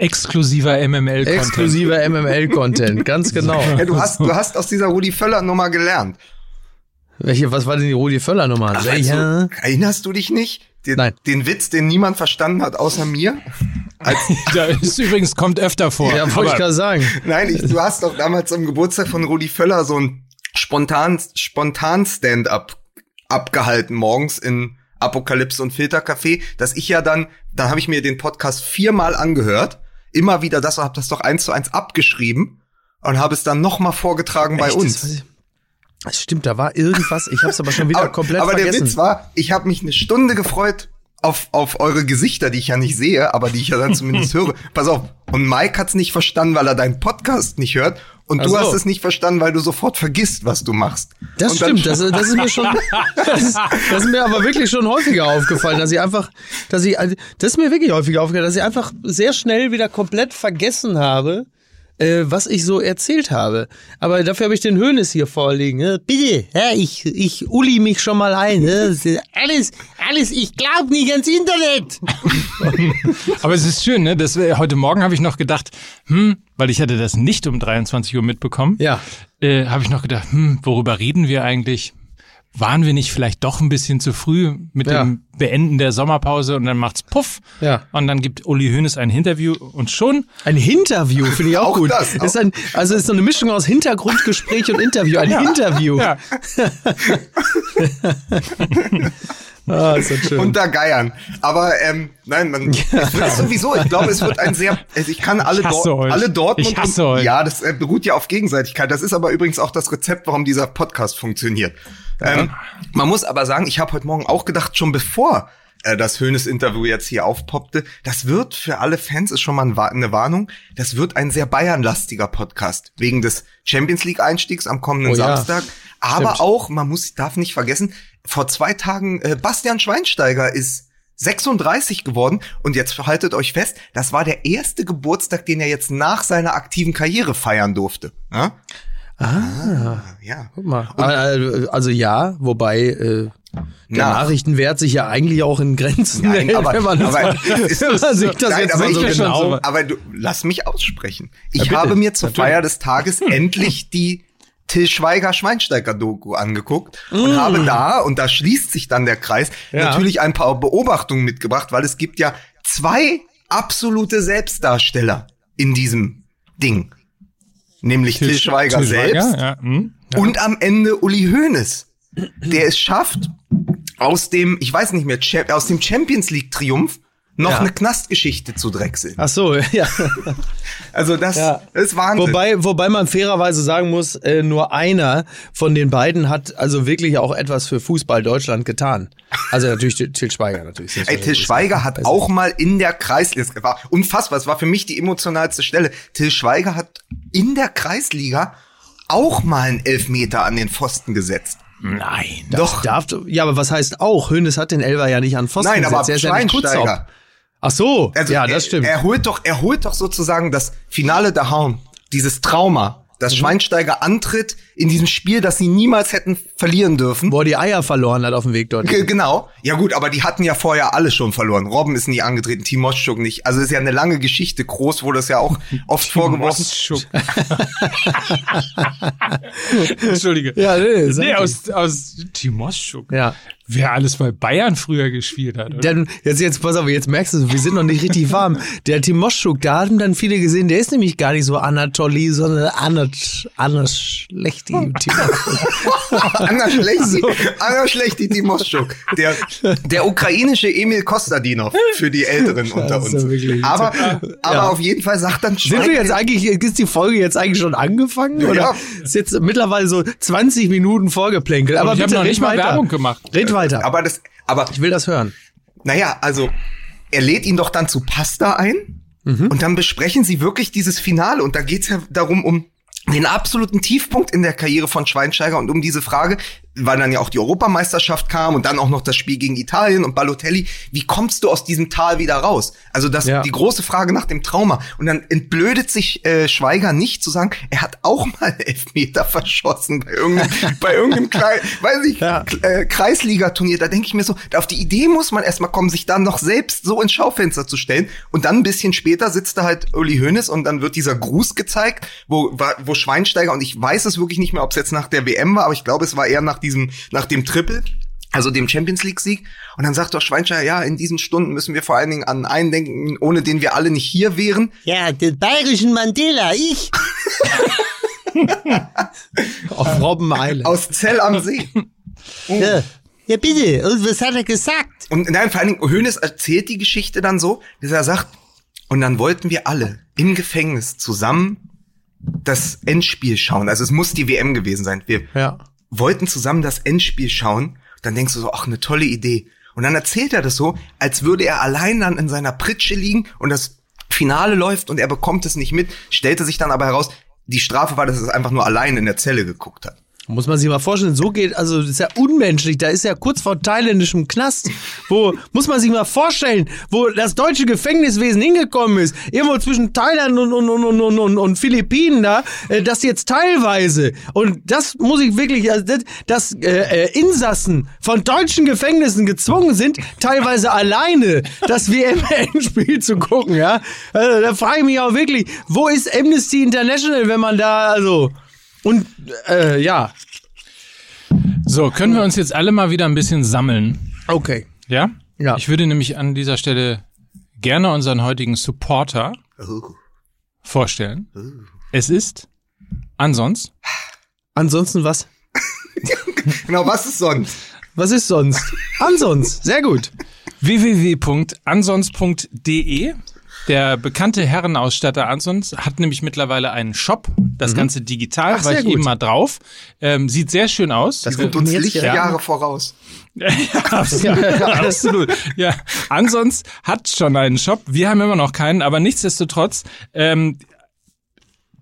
Exklusiver MML-Content. Exklusiver MML-Content, ganz genau. Ja, du hast, du hast aus dieser Rudi Völler Nummer gelernt. Welche, was war denn die Rudi Völler Nummer? Ach, weißt du, erinnerst du dich nicht? Den, Nein. Den Witz, den niemand verstanden hat, außer mir? Als da ist übrigens, kommt öfter vor. Ja, wollte ich gerade sagen. Nein, ich, du hast doch damals zum Geburtstag von Rudi Völler so ein spontan, spontan Stand-up abgehalten morgens in Apokalypse und Filtercafé, dass ich ja dann, dann habe ich mir den Podcast viermal angehört, immer wieder das, habe das doch eins zu eins abgeschrieben und habe es dann nochmal vorgetragen Echt? bei uns. Das stimmt, da war irgendwas, ich habe es aber schon wieder aber, komplett aber vergessen. Aber der Witz war, ich habe mich eine Stunde gefreut auf, auf eure Gesichter, die ich ja nicht sehe, aber die ich ja dann zumindest höre. Pass auf, und Mike hat's nicht verstanden, weil er deinen Podcast nicht hört. Und du so. hast es nicht verstanden, weil du sofort vergisst, was du machst. Das stimmt, das, das, ist mir schon, das das ist mir aber wirklich schon häufiger aufgefallen, dass ich einfach, dass ich, das ist mir wirklich häufiger aufgefallen, dass ich einfach sehr schnell wieder komplett vergessen habe, äh, was ich so erzählt habe. Aber dafür habe ich den Hönes hier vorliegen. Ne? Bitte, ja, ich, ich uli mich schon mal ein. Ne? Alles, alles, ich glaube nicht ans Internet. Aber es ist schön, ne? Das, heute Morgen habe ich noch gedacht, hm, weil ich hatte das nicht um 23 Uhr mitbekommen. Ja. Äh, habe ich noch gedacht, hm, worüber reden wir eigentlich? Waren wir nicht vielleicht doch ein bisschen zu früh mit ja. dem Beenden der Sommerpause und dann macht's Puff. Ja. Und dann gibt Uli Hoeneß ein Interview und schon. Ein Interview, finde ich auch, auch gut. Das, auch. Ist ein, also ist so eine Mischung aus Hintergrundgespräch und Interview. Ein ja. Interview. Ja. Ah, ist das schön. Unter Geiern. Aber ähm, nein, man ja. sowieso, ich glaube, es wird ein sehr, also ich kann alle, ich Dor alle Dortmund ich hasse euch. ja, das äh, beruht ja auf Gegenseitigkeit. Das ist aber übrigens auch das Rezept, warum dieser Podcast funktioniert. Ähm, man muss aber sagen, ich habe heute Morgen auch gedacht, schon bevor äh, das Hönes-Interview jetzt hier aufpoppte, das wird für alle Fans, ist schon mal eine Warnung, das wird ein sehr Bayern-lastiger Podcast, wegen des Champions League-Einstiegs am kommenden oh, Samstag. Ja. Aber Stimmt. auch, man muss, darf nicht vergessen, vor zwei Tagen, äh, Bastian Schweinsteiger ist 36 geworden und jetzt haltet euch fest, das war der erste Geburtstag, den er jetzt nach seiner aktiven Karriere feiern durfte. Ja? Ah, ja. Guck mal. Und, also ja, wobei äh, der Na. Nachrichtenwert sich ja eigentlich auch in Grenzen nein, hält, aber, wenn man, das aber, ist, wenn man sich das nein, jetzt aber so genau. Aber du, lass mich aussprechen. Ich ja, habe mir zur Feier des Tages endlich die Till Schweiger Schweinsteiger Doku angeguckt mm. und habe da, und da schließt sich dann der Kreis, ja. natürlich ein paar Beobachtungen mitgebracht, weil es gibt ja zwei absolute Selbstdarsteller in diesem Ding nämlich Til, Til Schweiger Til selbst Schweiger, ja. Hm, ja. und am Ende Uli Hoeneß, der es schafft, aus dem, ich weiß nicht mehr, aus dem Champions League Triumph noch ja. eine Knastgeschichte zu drechseln. Ach so, ja. Also das, ja. ist Wahnsinn. Wobei, wobei man fairerweise sagen muss, äh, nur einer von den beiden hat also wirklich auch etwas für Fußball Deutschland getan. Also natürlich Til Schweiger natürlich. Ey, Til Schweiger hat auch mal in der Kreisliga, war unfassbar, es war für mich die emotionalste Stelle. Til Schweiger hat in der Kreisliga auch mal einen Elfmeter an den Pfosten gesetzt. Nein, doch. Darf, ja, aber was heißt auch? Hönes hat den Elfer ja nicht an Pfosten Nein, gesetzt. aber Schweinsteiger. Ach so, also ja, das er, stimmt. Er holt doch, er holt doch sozusagen das Finale der Hauen, dieses Trauma, dass mhm. Schweinsteiger antritt in diesem Spiel, das sie niemals hätten verlieren dürfen. Wo er die Eier verloren hat auf dem Weg dort. G genau. Ja gut, aber die hatten ja vorher alle schon verloren. Robben ist nie angetreten, Timoschuk nicht. Also ist ja eine lange Geschichte. Groß wurde es ja auch oft vorgeworfen. Entschuldige. Ja, nee, nee aus, aus Timoschuk. Ja. Wer alles bei Bayern früher gespielt hat. Oder? Dann, jetzt, jetzt, pass auf, jetzt merkst du, wir sind noch nicht richtig warm. Der Timoschuk, da haben dann viele gesehen, der ist nämlich gar nicht so Anatoli, sondern Anat, Anat Schlechti. Anna Schlechti, Anna Schlechti Timoschuk. Der, der ukrainische Emil Kostadinov für die Älteren unter uns. Aber, aber ja. auf jeden Fall sagt dann Sind wir jetzt eigentlich, ist die Folge jetzt eigentlich schon angefangen? Oder ja. ist jetzt mittlerweile so 20 Minuten vorgeplänkelt? Aber ich habe noch nicht mal Werbung gemacht. Red weiter. Aber das, aber. Ich will das hören. Naja, also, er lädt ihn doch dann zu Pasta ein. Mhm. Und dann besprechen sie wirklich dieses Finale. Und da geht's ja darum, um den absoluten Tiefpunkt in der Karriere von Schweinsteiger. Und um diese Frage, weil dann ja auch die Europameisterschaft kam und dann auch noch das Spiel gegen Italien und Balotelli. Wie kommst du aus diesem Tal wieder raus? Also das Ja. die große Frage nach dem Trauma. Und dann entblödet sich äh, Schweiger nicht zu sagen, er hat auch mal Elfmeter verschossen bei irgendeinem, bei irgendeinem Klein, weiß ich, Ja. äh, Kreisligaturnier. Da denke ich mir so, auf die Idee muss man erstmal kommen, sich dann noch selbst so ins Schaufenster zu stellen. Und dann ein bisschen später sitzt da halt Uli Hoeneß und dann wird dieser Gruß gezeigt, wo, wo Schweinsteiger, und ich weiß es wirklich nicht mehr, ob es jetzt nach der WM war, aber ich glaube, es war eher nach diesem, nach dem Triple. Also dem Champions League Sieg. Und dann sagt doch Schweinsteiger, ja, in diesen Stunden müssen wir vor allen Dingen an einen denken, ohne den wir alle nicht hier wären. Ja, den bayerischen Mandela, ich. Auf Robben Island. Aus Zell am See. Ja, ja bitte. Und was hat er gesagt? Und nein, vor allen Dingen, Hoeneß erzählt die Geschichte dann so, dass er sagt, und dann wollten wir alle im Gefängnis zusammen das Endspiel schauen. Also es muss die WM gewesen sein. Wir Ja. Wollten zusammen das Endspiel schauen. Dann denkst du so, ach, eine tolle Idee. Und dann erzählt er das so, als würde er allein dann in seiner Pritsche liegen und das Finale läuft und er bekommt es nicht mit, stellte sich dann aber heraus, die Strafe war, dass er einfach nur allein in der Zelle geguckt hat. Muss man sich mal vorstellen, so geht, also das ist ja unmenschlich, da ist ja kurz vor thailändischem Knast, wo, muss man sich mal vorstellen, wo das deutsche Gefängniswesen hingekommen ist, irgendwo zwischen Thailand und, und, und, und, und, und, Philippinen da, äh, das jetzt teilweise, und das muss ich wirklich, also das, dass äh, äh, Insassen von deutschen Gefängnissen gezwungen sind, teilweise alleine das WM-Endspiel zu gucken, ja, also, da frage ich mich auch wirklich, wo ist Amnesty International, wenn man da, also, und, äh, ja, So, können wir uns jetzt alle mal wieder ein bisschen sammeln? okay. Ja? Ja. Ich würde nämlich an dieser Stelle gerne unseren heutigen Supporter vorstellen. Es ist ansonsten Ansonsten was? Genau, was ist sonst? Was ist sonst? Ansonsten. Sehr gut. www.ansons.de. Der bekannte Herrenausstatter Ansons hat nämlich mittlerweile einen Shop, das Ganze digital, Mhm. Ach, war ich gut. eben mal drauf. Ähm, sieht sehr schön aus. Das kommt uns Lichtjahre ja. voraus. absolut, absolut. Ja, Ansons hat schon einen Shop. Wir haben immer noch keinen, aber nichtsdestotrotz ähm,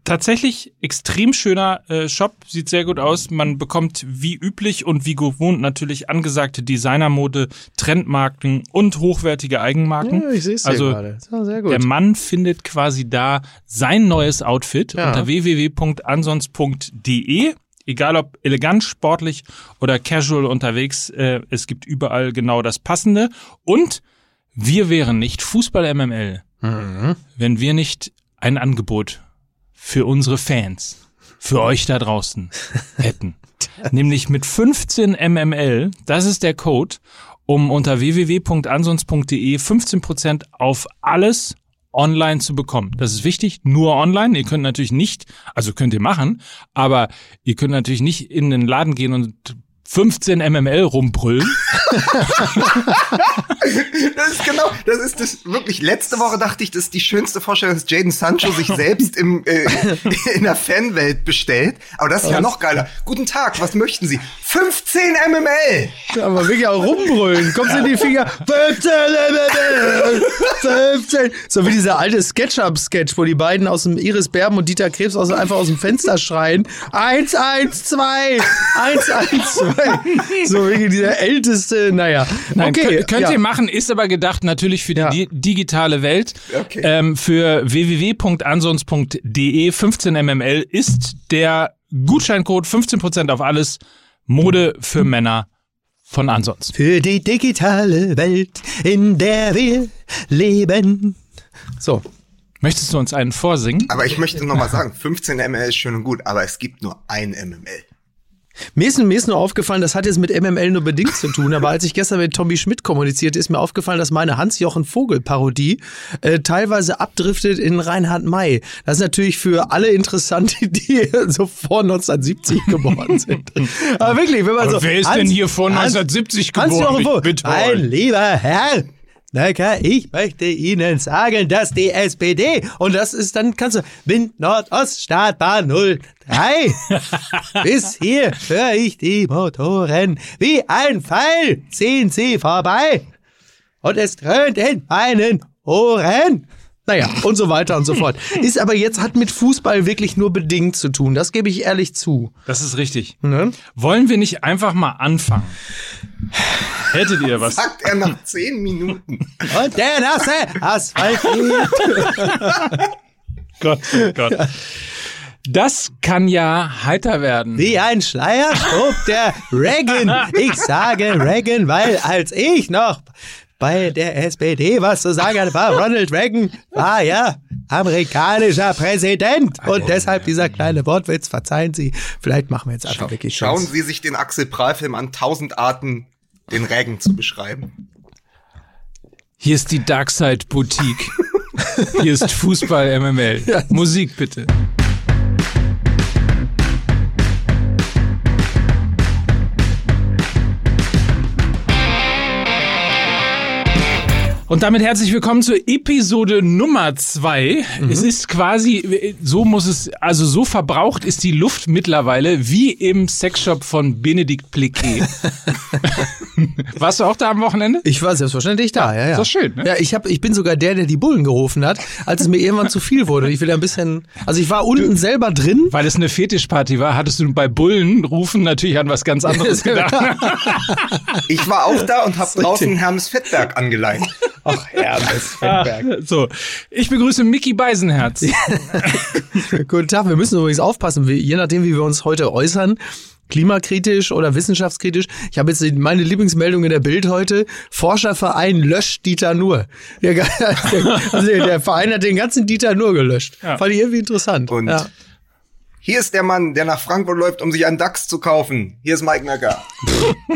tatsächlich extrem schöner äh, Shop, sieht sehr gut aus. Man bekommt wie üblich und wie gewohnt natürlich angesagte Designermode, Trendmarken und hochwertige Eigenmarken. Ja, ich sehe es also gerade. Sehr gut. der Mann findet quasi da sein neues Outfit Ja. unter www.ansons.de. Egal ob elegant, sportlich oder casual unterwegs, äh, es gibt überall genau das Passende. Und wir wären nicht Fußball MML, Mhm. wenn wir nicht ein Angebot für unsere Fans, für euch da draußen hätten. Nämlich mit 15 MML, das ist der Code, um unter www.ansons.de 15% auf alles online zu bekommen. Das ist wichtig, nur online. Ihr könnt natürlich nicht, also könnt ihr machen, aber ihr könnt natürlich nicht in den Laden gehen und 15 MML rumbrüllen. Das ist genau, das ist das wirklich. Letzte Woche dachte ich, das ist die schönste Vorstellung, dass Jaden Sancho sich selbst im, äh, in der Fanwelt bestellt. Aber das ist ja noch geiler. Guten Tag, was möchten Sie? 15 MML! Aber wirklich auch rumbrüllen. Kommst in die Finger. 15, 15. So wie dieser alte Sketchup-Sketch, wo die beiden aus dem Iris Berben und Dieter Krebs aus, einfach aus dem Fenster schreien. 1, 1, 2. 1, 1, 2. So wirklich dieser älteste, naja. Nein, okay, könnt, könnt ja. ihr machen, ist aber gedacht natürlich für die Ja. di digitale Welt. Okay. Ähm, für www.ansons.de 15 mml ist der Gutscheincode 15% auf alles Mode für Männer von Ansons. Für die digitale Welt, in der wir leben. So. Möchtest du uns einen vorsingen? Aber ich möchte noch mal sagen, 15 ML ist schön und gut, aber es gibt nur ein MML. Mir ist, mir ist nur aufgefallen, das hat jetzt mit MML nur bedingt zu tun, aber als ich gestern mit Tommy Schmidt kommunizierte, ist mir aufgefallen, dass meine Hans-Jochen-Vogel-Parodie äh, teilweise abdriftet in Reinhard May. Das ist natürlich für alle interessant, die so vor 1970 geboren sind. aber wirklich, wenn man Aber so. wer ist denn hier vor 1970 geboren? Hans-Jochen Vogel. bitte Mein lieber Herr. Nöcker, ich möchte Ihnen sagen, dass die SPD, und das ist dann, kannst du, Wind Nordoststartbahn 03. Bis hier höre ich die Motoren wie ein Pfeil ziehen sie vorbei. Und es dröhnt in meinen Ohren. Naja, und so weiter und so fort. Ist aber jetzt, hat mit Fußball wirklich nur bedingt zu tun. Das gebe ich ehrlich zu. Das ist richtig. Ne? Wollen wir nicht einfach mal anfangen? Hättet ihr was? Sagt er nach zehn Minuten. Und der nasse Asphalt. Gott, oh Gott. Das kann ja heiter werden. Wie ein Schleier schob der Reagan. Ich sage Reagan, weil als ich noch bei der SPD was zu sagen war Ronald Reagan, war ja amerikanischer Präsident. Und deshalb dieser kleine Wortwitz, verzeihen Sie. Vielleicht machen wir jetzt einfach wirklich Schauen. Sie sich den Axel Prahl-Film an, tausend Arten, den Regen zu beschreiben. Hier ist die Darkside Boutique. Hier ist Fußball MML. Musik bitte. Und damit herzlich willkommen zur Episode Nummer zwei. Es ist quasi, so muss es, also so verbraucht ist die Luft mittlerweile wie im Sexshop von Benedikt Pliquet. Warst du auch da am Wochenende? Ich war selbstverständlich da, ja, ja. ist doch schön, ne? Ja, ich, hab, ich bin sogar der, der die Bullen gerufen hat, als es mir irgendwann zu viel wurde. Ich will ein bisschen, also ich war unten selber drin. Weil es eine Fetischparty war, hattest du bei Bullen rufen natürlich an was ganz anderes gedacht. Ich war auch da und habe draußen Hermes Fettberg angeleint. Ach, Hermes Fettberg. so, ich begrüße Mickey Beisenherz. Guten Tag, wir müssen übrigens aufpassen, wie, je nachdem, wie wir uns heute äußern, klimakritisch oder wissenschaftskritisch. Ich habe jetzt meine Lieblingsmeldung in der Bild heute. Forscherverein löscht Dieter Nur. Der, also der, Verein hat den ganzen Dieter Nur gelöscht. Ja. Fand ich irgendwie interessant. Und ja. hier ist der Mann, der nach Frankfurt läuft, um sich einen DAX zu kaufen. Hier ist Mike Nöcker.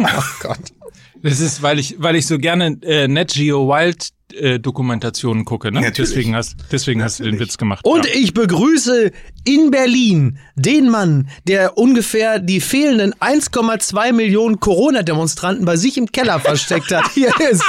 Ach Gott. Das ist, weil ich, weil ich so gerne äh, Net Geo Wild äh, Dokumentationen gucke, ne? Natürlich. Deswegen hast, deswegen hast du den Witz gemacht. Und ja. ich begrüße in Berlin den Mann, der ungefähr die fehlenden 1,2 Millionen Corona-Demonstranten bei sich im Keller versteckt hat. Hier ist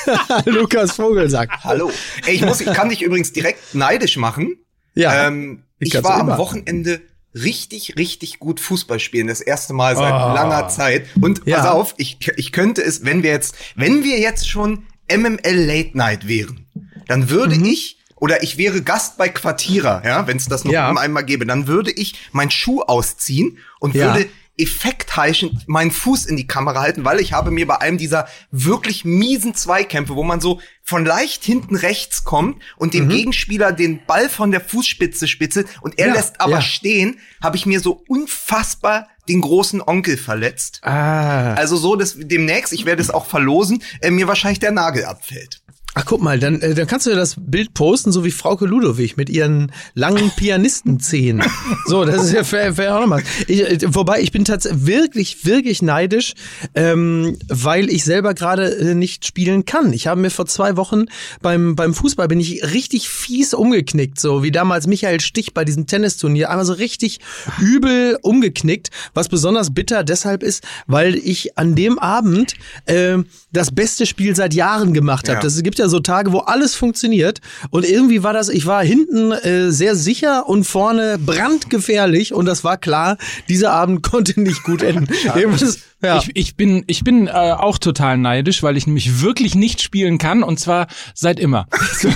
Lukas Vogelsack. Hallo. Ey, ich muss, ich kann dich übrigens direkt neidisch machen. Ja, ähm, ich ich war immer. am Wochenende richtig, richtig gut Fußball spielen. Das erste Mal seit langer Zeit. Und. Ja. pass auf, ich, ich könnte es, wenn wir jetzt, wenn wir jetzt schon MML Late Night wären, dann würde Mhm. ich oder ich wäre Gast bei Quartierer, ja, wenn es das noch Ja. einmal gäbe, dann würde ich meinen Schuh ausziehen und Ja. würde effektheischend meinen Fuß in die Kamera halten, weil ich habe mir bei einem dieser wirklich miesen Zweikämpfe, wo man so von leicht hinten rechts kommt und Mhm. dem Gegenspieler den Ball von der Fußspitze spitzelt und er Ja, lässt aber ja. stehen, habe ich mir so unfassbar den großen Onkel verletzt. Ah. Also so, dass demnächst, ich werde es auch verlosen, äh, mir wahrscheinlich der Nagel abfällt. Ach, guck mal, dann, äh, dann kannst du ja das Bild posten, so wie Frauke Ludowig mit ihren langen Pianistenzehen. so, das ist ja fair, fair auch nochmal. Ich, äh, wobei, ich bin tatsächlich wirklich, wirklich neidisch, ähm, weil ich selber gerade äh, nicht spielen kann. Ich habe mir vor zwei Wochen beim, beim Fußball bin ich richtig fies umgeknickt, so wie damals Michael Stich bei diesem Tennisturnier. Einmal so richtig übel umgeknickt, was besonders bitter deshalb ist, weil ich an dem Abend äh, das beste Spiel seit Jahren gemacht habe. Ja. Das gibt ja so Tage, wo alles funktioniert und irgendwie war das, ich war hinten äh, sehr sicher und vorne brandgefährlich und das war klar, dieser Abend konnte nicht gut enden. Ja. Ich, ich bin, ich bin äh, auch total neidisch, weil ich nämlich wirklich nicht spielen kann und zwar seit immer.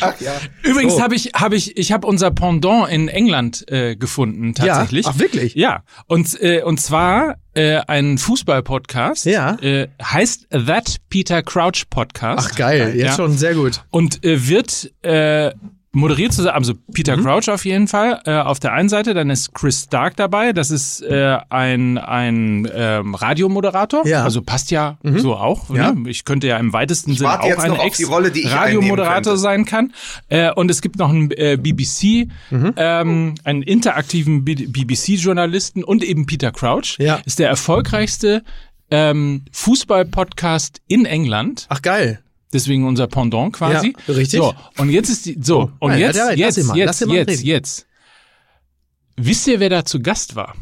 Ach ja. Übrigens So. habe ich, habe ich, ich habe unser Pendant in England äh, gefunden tatsächlich. Ja? Ach, wirklich? Ja. Und äh, und zwar äh, ein Fußball-Podcast. Ja. Äh, heißt That Peter Crouch Podcast. Ach geil, jetzt Ja. schon sehr gut. Und äh, wird äh, moderiert zusammen, also Peter Mhm. Crouch auf jeden Fall äh, auf der einen Seite, dann ist Chris Stark dabei, das ist äh, ein, ein ähm, Radiomoderator, Ja. Mhm. also passt ja so auch. Ja. Ne? Ich könnte ja im weitesten Sinne warte auch jetzt ein noch auf die Rolle, die ich einnehmen Radiomoderator könnte. sein kann. Äh, und es gibt noch einen äh, BBC, Mhm. ähm, einen interaktiven BBC-Journalisten und eben Peter Crouch. Ja. Ist der erfolgreichste ähm, Fußball-Podcast in England. Ach geil. Deswegen unser Pendant quasi. Ja, richtig. So, und jetzt ist die, so, und nein, jetzt. Lass jetzt, mal, lass jetzt, jetzt, jetzt. Wisst ihr, wer da zu Gast war?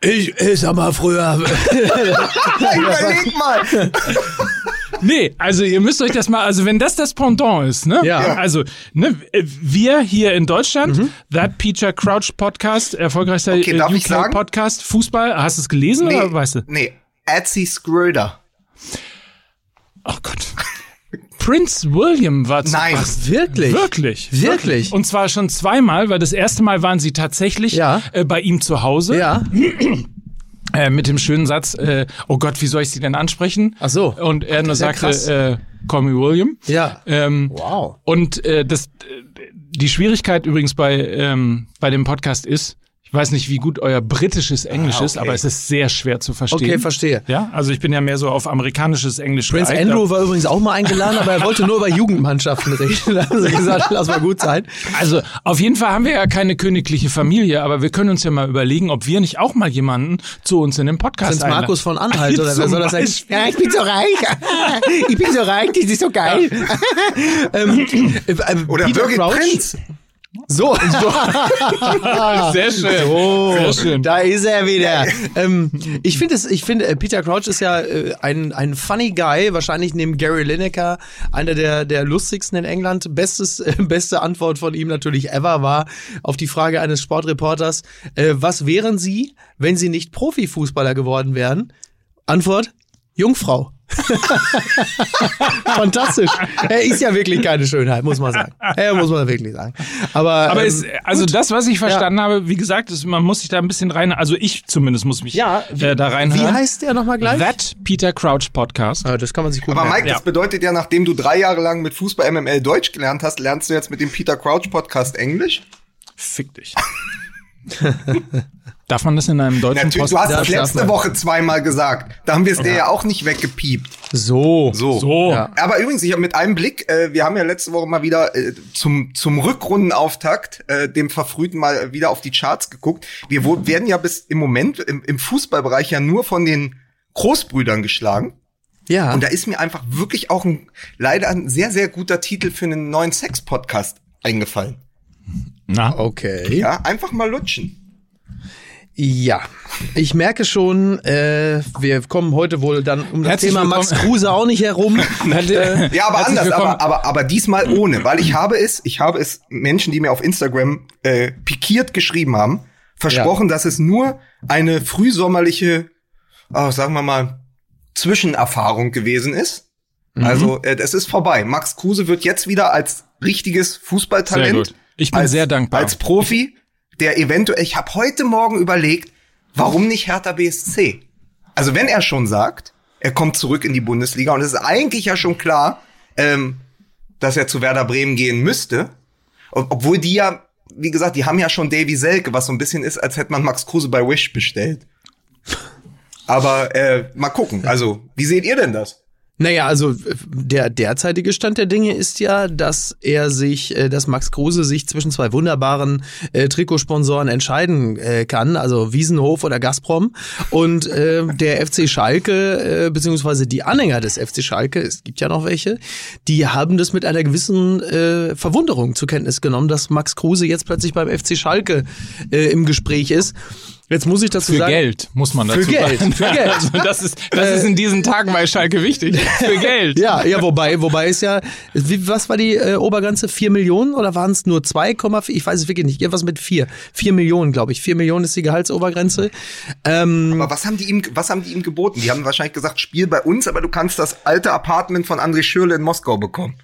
Ich, ich sag mal früher. Überleg mal. Nee, also ihr müsst euch das mal, also wenn das das Pendant ist, ne? Ja. Mhm. Also, ne, wir hier in Deutschland, That Peter Crouch Podcast, erfolgreichster Okay, äh, UK? Podcast, Fußball, hast du es gelesen oder weißt du? Nee, Etsy Schröder. Oh Gott. Prince William war zu Nein. Gast. Wirklich? Wirklich. Wirklich? Und zwar schon zweimal, weil das erste Mal waren sie tatsächlich Ja. äh, bei ihm zu Hause. Ja. Äh, mit dem schönen Satz, äh, oh Gott, wie soll ich sie denn ansprechen? Ach so. Und er nur sagte, äh, call me William. Ja. Ähm, Wow. Und äh, das, äh, die Schwierigkeit übrigens bei, ähm, bei dem Podcast ist, weiß nicht, wie gut euer britisches Englisch ist, okay. aber es ist sehr schwer zu verstehen. Okay, verstehe. Ja, also ich bin ja mehr so auf amerikanisches Englisch. Prince geeicht, Andrew war übrigens auch mal eingeladen, aber er wollte nur über Jugendmannschaften reden. Da haben sie gesagt, lass mal gut sein. Also auf jeden Fall haben wir ja keine königliche Familie, aber wir können uns ja mal überlegen, ob wir nicht auch mal jemanden zu uns in den Podcast Sind Markus von Anhalt oder wer soll das sein? Ja, ich bin so reich. Ich bin so reich, das ist so geil. ähm, äh, äh, Oder Peter? Prinz. So, so. Sehr schön. Oh, Sehr schön. da ist er wieder. ähm, ich finde es, ich finde, äh, Peter Crouch ist ja äh, ein, ein funny Guy, wahrscheinlich neben Gary Lineker, einer der, der lustigsten in England. Bestes, äh, beste Antwort von ihm natürlich ever war auf die Frage eines Sportreporters, äh, was wären Sie, wenn Sie nicht Profifußballer geworden wären? Antwort, Jungfrau. Fantastisch. Er ist ja wirklich keine Schönheit, muss man sagen. Er muss man wirklich sagen. Aber, Aber ähm, es, also das, was ich verstanden habe, wie gesagt, ist, man muss sich da ein bisschen rein, also ich zumindest muss mich Ja, äh, da reinhören. Wie heißt der nochmal gleich? That Peter Crouch Podcast. Ah, das kann man sich gut Aber merken. Mike, das bedeutet ja, nachdem du drei Jahre lang mit Fußball MML Deutsch gelernt hast, lernst du jetzt mit dem Peter Crouch Podcast Englisch? Fick dich. Darf man das in einem deutschen Natürlich, Post? du hast das letzte. Woche zweimal gesagt. Da haben wir es dir ja auch nicht weggepiept. So. So. So. Ja. Aber übrigens, ich habe mit einem Blick, äh, wir haben ja letzte Woche mal wieder äh, zum, zum Rückrundenauftakt, äh, dem Verfrühten mal wieder auf die Charts geguckt. Wir wo, werden ja bis im Moment im, im Fußballbereich ja nur von den Großbrüdern geschlagen. Ja. Und da ist mir einfach wirklich auch ein, leider ein sehr, sehr guter Titel für einen neuen Sex-Podcast eingefallen. Na, okay. Ja, einfach mal lutschen. Ja, ich merke schon, äh, wir kommen heute wohl dann um das Herzlich Thema Max willkommen. Kruse auch nicht herum. äh, Ja, aber herzlich anders, aber, aber, aber diesmal ohne, weil ich habe es, ich habe es Menschen, die mir auf Instagram äh, pikiert geschrieben haben, versprochen, dass es nur eine frühsommerliche, oh, sagen wir mal, Zwischenerfahrung gewesen ist. Mhm. Also äh, es ist vorbei. Max Kruse wird jetzt wieder als richtiges Fußballtalent, Sehr gut. Ich bin als, sehr dankbar. als Profi, der eventuell, ich habe heute Morgen überlegt, warum nicht Hertha BSC? Also wenn er schon sagt, er kommt zurück in die Bundesliga und es ist eigentlich ja schon klar, ähm, dass er zu Werder Bremen gehen müsste, ob- obwohl die ja, wie gesagt, die haben ja schon Davy Selke, was so ein bisschen ist, als hätte man Max Kruse bei Wish bestellt. Aber äh, mal gucken. Also, wie seht ihr denn das? Naja, also äh, der derzeitige Stand der Dinge ist ja, dass er sich, äh, dass Max Kruse sich zwischen zwei wunderbaren äh, Trikotsponsoren entscheiden äh, kann, also Wiesenhof oder Gazprom. Und äh, der FC Schalke, äh, beziehungsweise die Anhänger des FC Schalke, es gibt ja noch welche, die haben das mit einer gewissen äh, Verwunderung zur Kenntnis genommen, dass Max Kruse jetzt plötzlich beim FC Schalke äh, im Gespräch ist. Jetzt muss ich dazu Für sagen. Geld, muss man dazu Für Geld, sagen. für Geld. Also das ist, das ist in diesen Tagen bei Schalke wichtig. Für Geld. Ja, ja, wobei, wobei ist ja, wie, was war die äh, Obergrenze? Vier Millionen oder waren es nur 2,4? Ich weiß es wirklich nicht. Irgendwas mit vier. Vier Millionen, glaube ich. Vier Millionen ist die Gehaltsobergrenze. Ähm, Aber was haben die ihm, was haben die ihm geboten? Die haben wahrscheinlich gesagt, spiel bei uns, aber du kannst das alte Apartment von André Schürle in Moskau bekommen.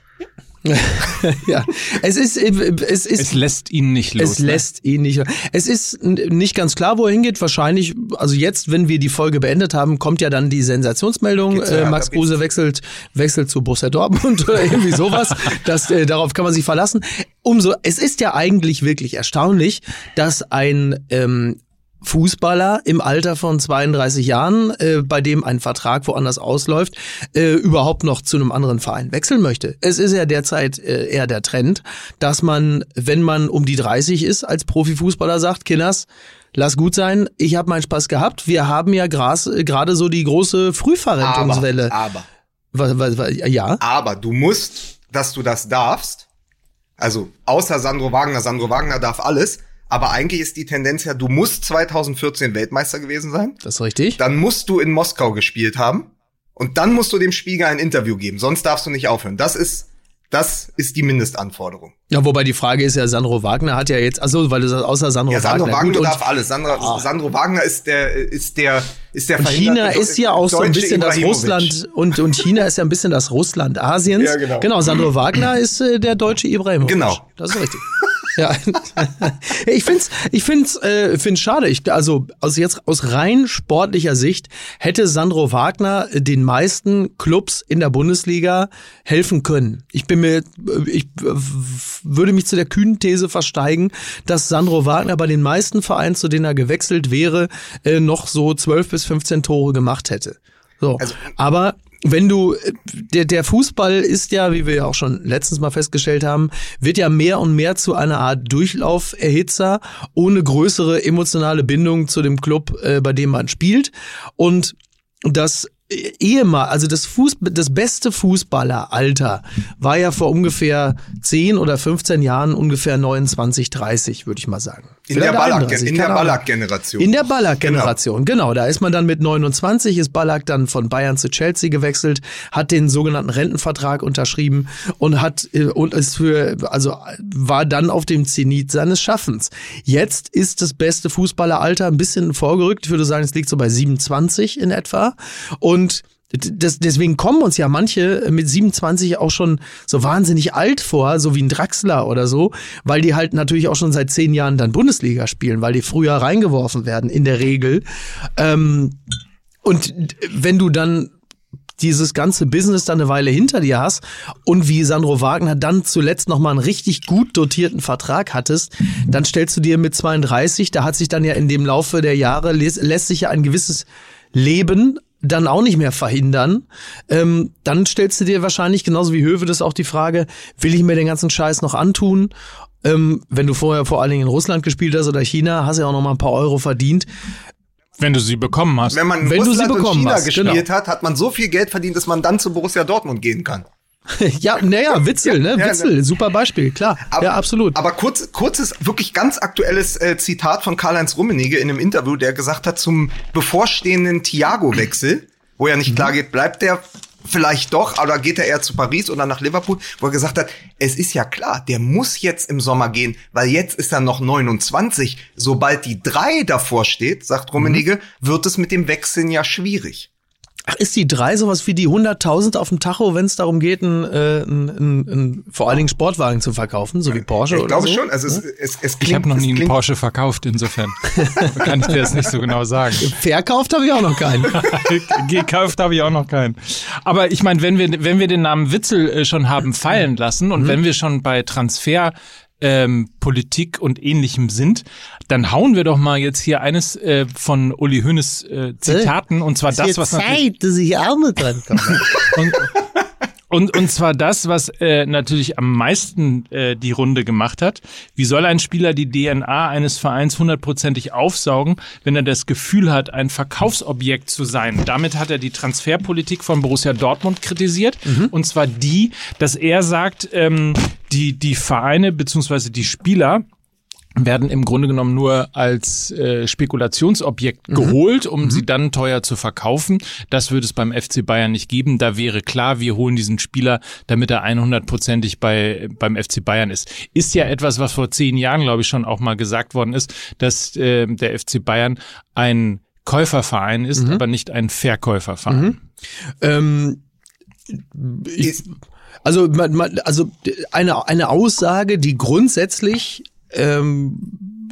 ja, es ist, äh, es ist, Es lässt ihn nicht los. Es lässt ihn nicht. Es ist nicht ganz klar, wo er hingeht. Wahrscheinlich, also jetzt, wenn wir die Folge beendet haben, kommt ja dann die Sensationsmeldung. Ja, Äh, Max geht's. Kruse wechselt, wechselt zu Borussia Dortmund oder irgendwie sowas. Das, äh, darauf kann man sich verlassen. Umso, es ist ja eigentlich wirklich erstaunlich, dass ein ähm, Fußballer im Alter von 32 Jahren, äh, bei dem ein Vertrag woanders ausläuft, äh, überhaupt noch zu einem anderen Verein wechseln möchte. Es ist ja derzeit äh, eher der Trend, dass man, wenn man um die 30 ist, als Profifußballer sagt, Kinders, lass gut sein, ich habe meinen Spaß gehabt. Wir haben ja gerade so die große Frühverrentungswelle. aber, was, ja. aber du musst, dass du das darfst. Also außer Sandro Wagner, Sandro Wagner darf alles. Aber eigentlich ist die Tendenz ja, du musst 2014 Weltmeister gewesen sein. Das ist richtig. Dann musst du in Moskau gespielt haben. Und dann musst du dem Spiegel ein Interview geben. Sonst darfst du nicht aufhören. Das ist Das ist die Mindestanforderung. Ja, wobei die Frage ist ja, Sandro Wagner hat ja jetzt, also weil du sagst, außer Sandro, Ja, Sandro Wagner. Wagner, darf alles. Sandro, Sandro Wagner ist der, ist der, ist der Und China ist ja auch so ein bisschen das. Russland und, und China ist ja ein bisschen das Russland Asiens. Ja, genau. Genau, Sandro Wagner ist äh, der deutsche Ibrahimovic. Genau. Das ist richtig. Ja, ich find's, ich find's, äh, find's schade. Ich, also aus jetzt aus rein sportlicher Sicht hätte Sandro Wagner äh, den meisten Clubs in der Bundesliga helfen können. Ich bin mir, äh, ich äh, würde mich zu der kühnen These versteigen, dass Sandro Wagner bei den meisten Vereinen, zu denen er gewechselt wäre, äh, noch so 12 bis 15 Tore gemacht hätte. So, Also- aber wenn du, der, der Fußball ist ja, wie wir ja auch schon letztens mal festgestellt haben, wird ja mehr und mehr zu einer Art Durchlauferhitzer ohne größere emotionale Bindung zu dem Club, äh, bei dem man spielt. Und das Ehemal, also das Fuß, das beste Fußballeralter war ja vor ungefähr 10 oder 15 Jahren ungefähr 29, 30, würde ich mal sagen. In der Ballack, 31, in der. Ballack-Generation. In der Ballack-Generation, genau. Da ist man dann mit 29, ist Ballack dann von Bayern zu Chelsea gewechselt, hat den sogenannten Rentenvertrag unterschrieben und hat äh, und ist für, also war dann auf dem Zenit seines Schaffens. Jetzt ist das beste Fußballeralter ein bisschen vorgerückt. Ich würde sagen, es liegt so bei 27 in etwa. Und das, deswegen kommen uns ja manche mit 27 auch schon so wahnsinnig alt vor, so wie ein Draxler oder so, weil die halt natürlich auch schon seit zehn Jahren dann Bundesliga spielen, weil die früher reingeworfen werden, in der Regel. Ähm, und wenn du dann dieses ganze Business dann eine Weile hinter dir hast und wie Sandro Wagner dann zuletzt nochmal einen richtig gut dotierten Vertrag hattest, dann stellst du dir mit 32, da hat sich dann ja in dem Laufe der Jahre, lässt, sich ja ein gewisses Leben dann auch nicht mehr verhindern, ähm, dann stellst du dir wahrscheinlich genauso wie Höwe das auch die Frage, will ich mir den ganzen Scheiß noch antun? Ähm, wenn du vorher vor allen Dingen in Russland gespielt hast oder China, hast ja auch noch mal ein paar Euro verdient. Wenn du sie bekommen hast. Wenn man in Wenn du sie Russland und bekommen China hast, gespielt genau. hat, hat man so viel Geld verdient, dass man dann zu Borussia Dortmund gehen kann. ja, naja, Witzel, ne? Ja, Witzel, super Beispiel, klar. ja, absolut. Aber kurz, kurzes, wirklich ganz aktuelles äh, Zitat von Karl-Heinz Rummenigge in einem Interview, der gesagt hat, zum bevorstehenden Thiago-Wechsel, wo ja Mhm. nicht klar geht, bleibt der vielleicht doch, oder geht er eher zu Paris oder nach Liverpool, wo er gesagt hat, es ist ja klar, der muss jetzt im Sommer gehen, weil jetzt ist er noch 29. Sobald die drei davor steht, sagt Rummenigge, Mhm. wird es mit dem Wechseln ja schwierig. Ach, ist die drei sowas wie die 100.000 auf dem Tacho, wenn es darum geht, einen, äh, einen, einen, einen, vor allen Dingen Sportwagen zu verkaufen, so wie Porsche Ich oder glaube so? schon, also es, es, es klingt, ich habe noch nie einen Porsche verkauft, insofern kann ich dir das nicht so genau sagen. Verkauft habe ich auch noch keinen. Gekauft habe ich auch noch keinen. Aber ich meine, wenn wir, wenn wir den Namen Witzel äh, schon haben fallen lassen Mhm. und wenn wir schon bei Transfer ähm, Politik und ähnlichem sind, dann hauen wir doch mal jetzt hier eines äh, von Uli Hoeneß äh, Zitaten und zwar das, was Zeit, dass ich auch mit dran komme. und, und, und zwar das, was äh, natürlich am meisten äh, die Runde gemacht hat. Wie soll ein Spieler die DNA eines Vereins hundertprozentig aufsaugen, wenn er das Gefühl hat, ein Verkaufsobjekt zu sein? Damit hat er die Transferpolitik von Borussia Dortmund kritisiert. Und zwar die, dass er sagt, ähm, die, die Vereine beziehungsweise die Spieler werden im Grunde genommen nur als äh, Spekulationsobjekt geholt, um sie dann teuer zu verkaufen. Das würde es beim FC Bayern nicht geben. Da wäre klar, wir holen diesen Spieler, damit er 100%ig bei, beim FC Bayern ist. Ist ja etwas, was vor zehn Jahren, glaube ich, schon auch mal gesagt worden ist, dass äh, der FC Bayern ein Käuferverein ist, aber nicht ein Verkäuferverein. ähm, ich, also, man, man, also eine, eine Aussage, die grundsätzlich ähm,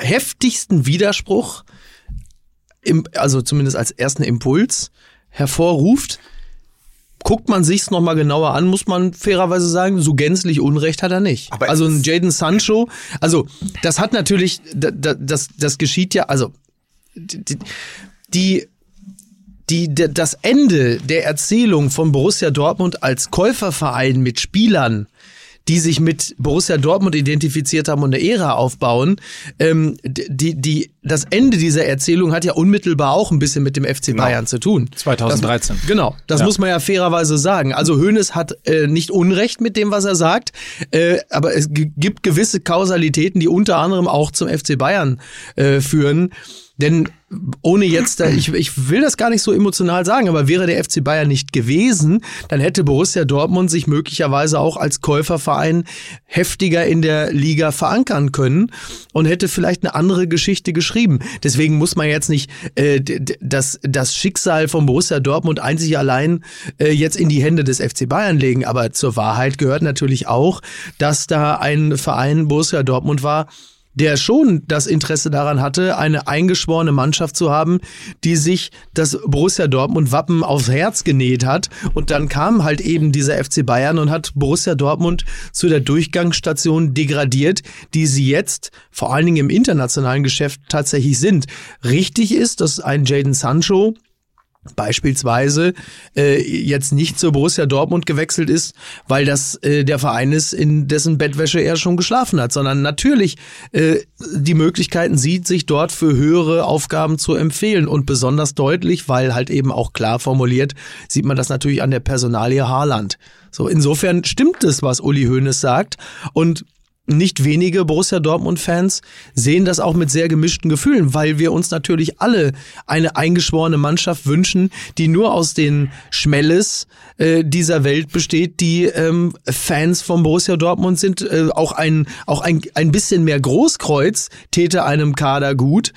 heftigsten Widerspruch, im, also zumindest als ersten Impuls hervorruft. Guckt man sich's noch mal genauer an, muss man fairerweise sagen, so gänzlich Unrecht hat er nicht. Aber also ein Jaden Sancho, also das hat natürlich, da- da- das, das geschieht ja, also die, die die, das Ende der Erzählung von Borussia Dortmund als Käuferverein mit Spielern, die sich mit Borussia Dortmund identifiziert haben und eine Ära aufbauen, ähm, die, die das Ende dieser Erzählung hat ja unmittelbar auch ein bisschen mit dem FC Bayern zu tun. 2013. Das, genau, das Ja. muss man ja fairerweise sagen. Also Hoeneß hat äh, nicht Unrecht mit dem, was er sagt, äh, aber es gibt gewisse Kausalitäten, die unter anderem auch zum FC Bayern äh, führen. Denn ohne jetzt, ich, ich will das gar nicht so emotional sagen, aber wäre der FC Bayern nicht gewesen, dann hätte Borussia Dortmund sich möglicherweise auch als Käuferverein heftiger in der Liga verankern können und hätte vielleicht eine andere Geschichte geschrieben. Deswegen muss man jetzt nicht äh, das, das Schicksal von Borussia Dortmund einzig allein äh, jetzt in die Hände des FC Bayern legen. Aber zur Wahrheit gehört natürlich auch, dass da ein Verein Borussia Dortmund war, der schon das Interesse daran hatte, eine eingeschworene Mannschaft zu haben, die sich das Borussia Dortmund Wappen aufs Herz genäht hat. Und dann kam halt eben dieser FC Bayern und hat Borussia Dortmund zu der Durchgangsstation degradiert, die sie jetzt vor allen Dingen im internationalen Geschäft tatsächlich sind. Richtig ist, dass ein Jaden Sancho beispielsweise äh, jetzt nicht zur Borussia Dortmund gewechselt ist, weil das äh, der Verein ist, in dessen Bettwäsche er schon geschlafen hat, sondern natürlich äh, die Möglichkeiten sieht, sich dort für höhere Aufgaben zu empfehlen und besonders deutlich, weil halt eben auch klar formuliert, sieht man das natürlich an der Personalie Haaland. So insofern stimmt es, was Uli Hoeneß sagt und nicht wenige Borussia Dortmund-Fans sehen das auch mit sehr gemischten Gefühlen, weil wir uns natürlich alle eine eingeschworene Mannschaft wünschen, die nur aus den Schmelles äh, dieser Welt besteht, die ähm, Fans von Borussia Dortmund sind. Äh, auch ein, auch ein, ein bisschen mehr Großkreuz täte einem Kader gut.